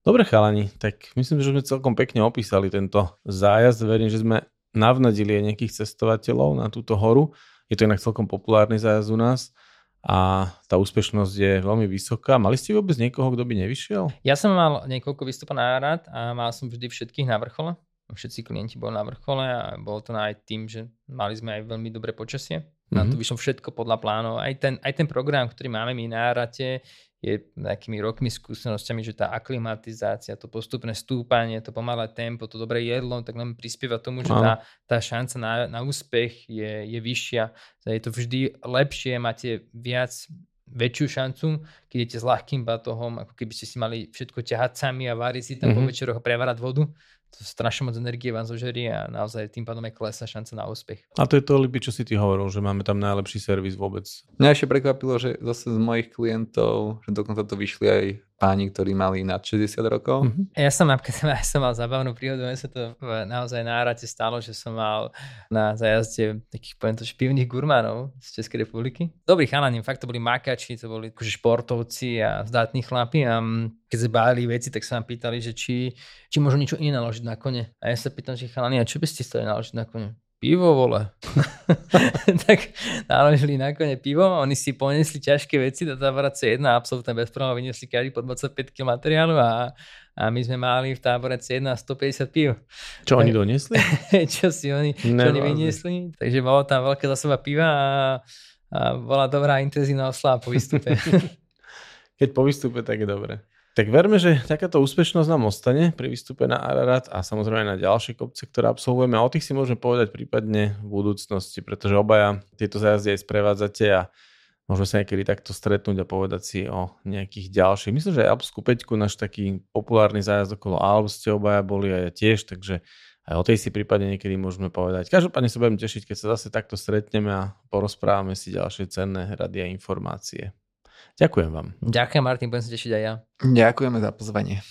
Dobre chalani, tak myslím, že sme celkom pekne opísali tento zájazd. Verím, že sme navnadili aj nejakých cestovateľov na túto horu. Je to inak celkom populárny zájazd u nás a tá úspešnosť je veľmi vysoká. Mali ste vôbec niekoho, kto by nevyšiel? Ja som mal niekoľko výstupov na rad a mal som vždy všetkých na vrchole. Všetci klienti boli na vrchole a bolo to aj tým, že mali sme aj veľmi dobré počasie. Mm-hmm. Na to vyšlo všetko podľa plánov. Aj ten, aj ten program, ktorý máme my na rate, je nejakými rokmi skúsenosťami, že tá aklimatizácia, to postupné stúpanie, to pomalé tempo, to dobré jedlo, tak len prispieva tomu, že tá, tá šanca na, na úspech je, je vyššia. Je to vždy lepšie, máte viac väčšiu šancu, keď idete s ľahkým batohom, ako keby ste si mali všetko ťahať sami a váriť si tam mm-hmm. po mhm. večeroch a prevarať vodu to strašne moc energie vám zožerie a naozaj tým pádom aj klesá šanca na úspech. A to je to, Liby, čo si ty hovoril, že máme tam najlepší servis vôbec. Mňa ešte prekvapilo, že zase z mojich klientov, že dokonca to vyšli aj páni, ktorí mali nad 60 rokov. Mm-hmm. Ja som napríklad <laughs> ja som mal zabavnú príhodu, mne sa to naozaj na Arate stalo, že som mal na zajazde takých poviem to, pivných gurmánov z Českej republiky. Dobrý chalani, fakt to boli makači, to boli akože športovci a zdatní chlapi a keď sa báli veci, tak sa ma pýtali, že či, či môžu niečo iné naložiť na kone. A ja sa pýtam, že chalani, a čo by ste stali naložiť na kone? Pivo, vole. <laughs> tak naložili nakoniec pivo, oni si ponesli ťažké veci do tábora C1 a absolútne bez problémov vyniesli každý po 25 kg materiálu a, a my sme mali v tábore C1 150 piv. Čo oni doniesli? <laughs> čo si oni, čo oni vyniesli. Takže bolo tam veľké seba piva a, a bola dobrá intenzívna oslava po výstupe. <laughs> Keď po výstupe, tak je dobre. Tak verme, že takáto úspešnosť nám ostane pri výstupe na Ararat a samozrejme aj na ďalšie kopce, ktoré absolvujeme a o tých si môžeme povedať prípadne v budúcnosti, pretože obaja tieto zájazdy aj sprevádzate a môžeme sa niekedy takto stretnúť a povedať si o nejakých ďalších. Myslím, že aj Alpskú peťku, náš taký populárny zájazd okolo Alp ste obaja boli a ja tiež, takže aj o tej si prípadne niekedy môžeme povedať. Každopádne sa budem tešiť, keď sa zase takto stretneme a porozprávame si ďalšie cenné rady a informácie. Ďakujem vám. Ďakujem Martin, budem sa tešiť aj ja. Ďakujeme za pozvanie.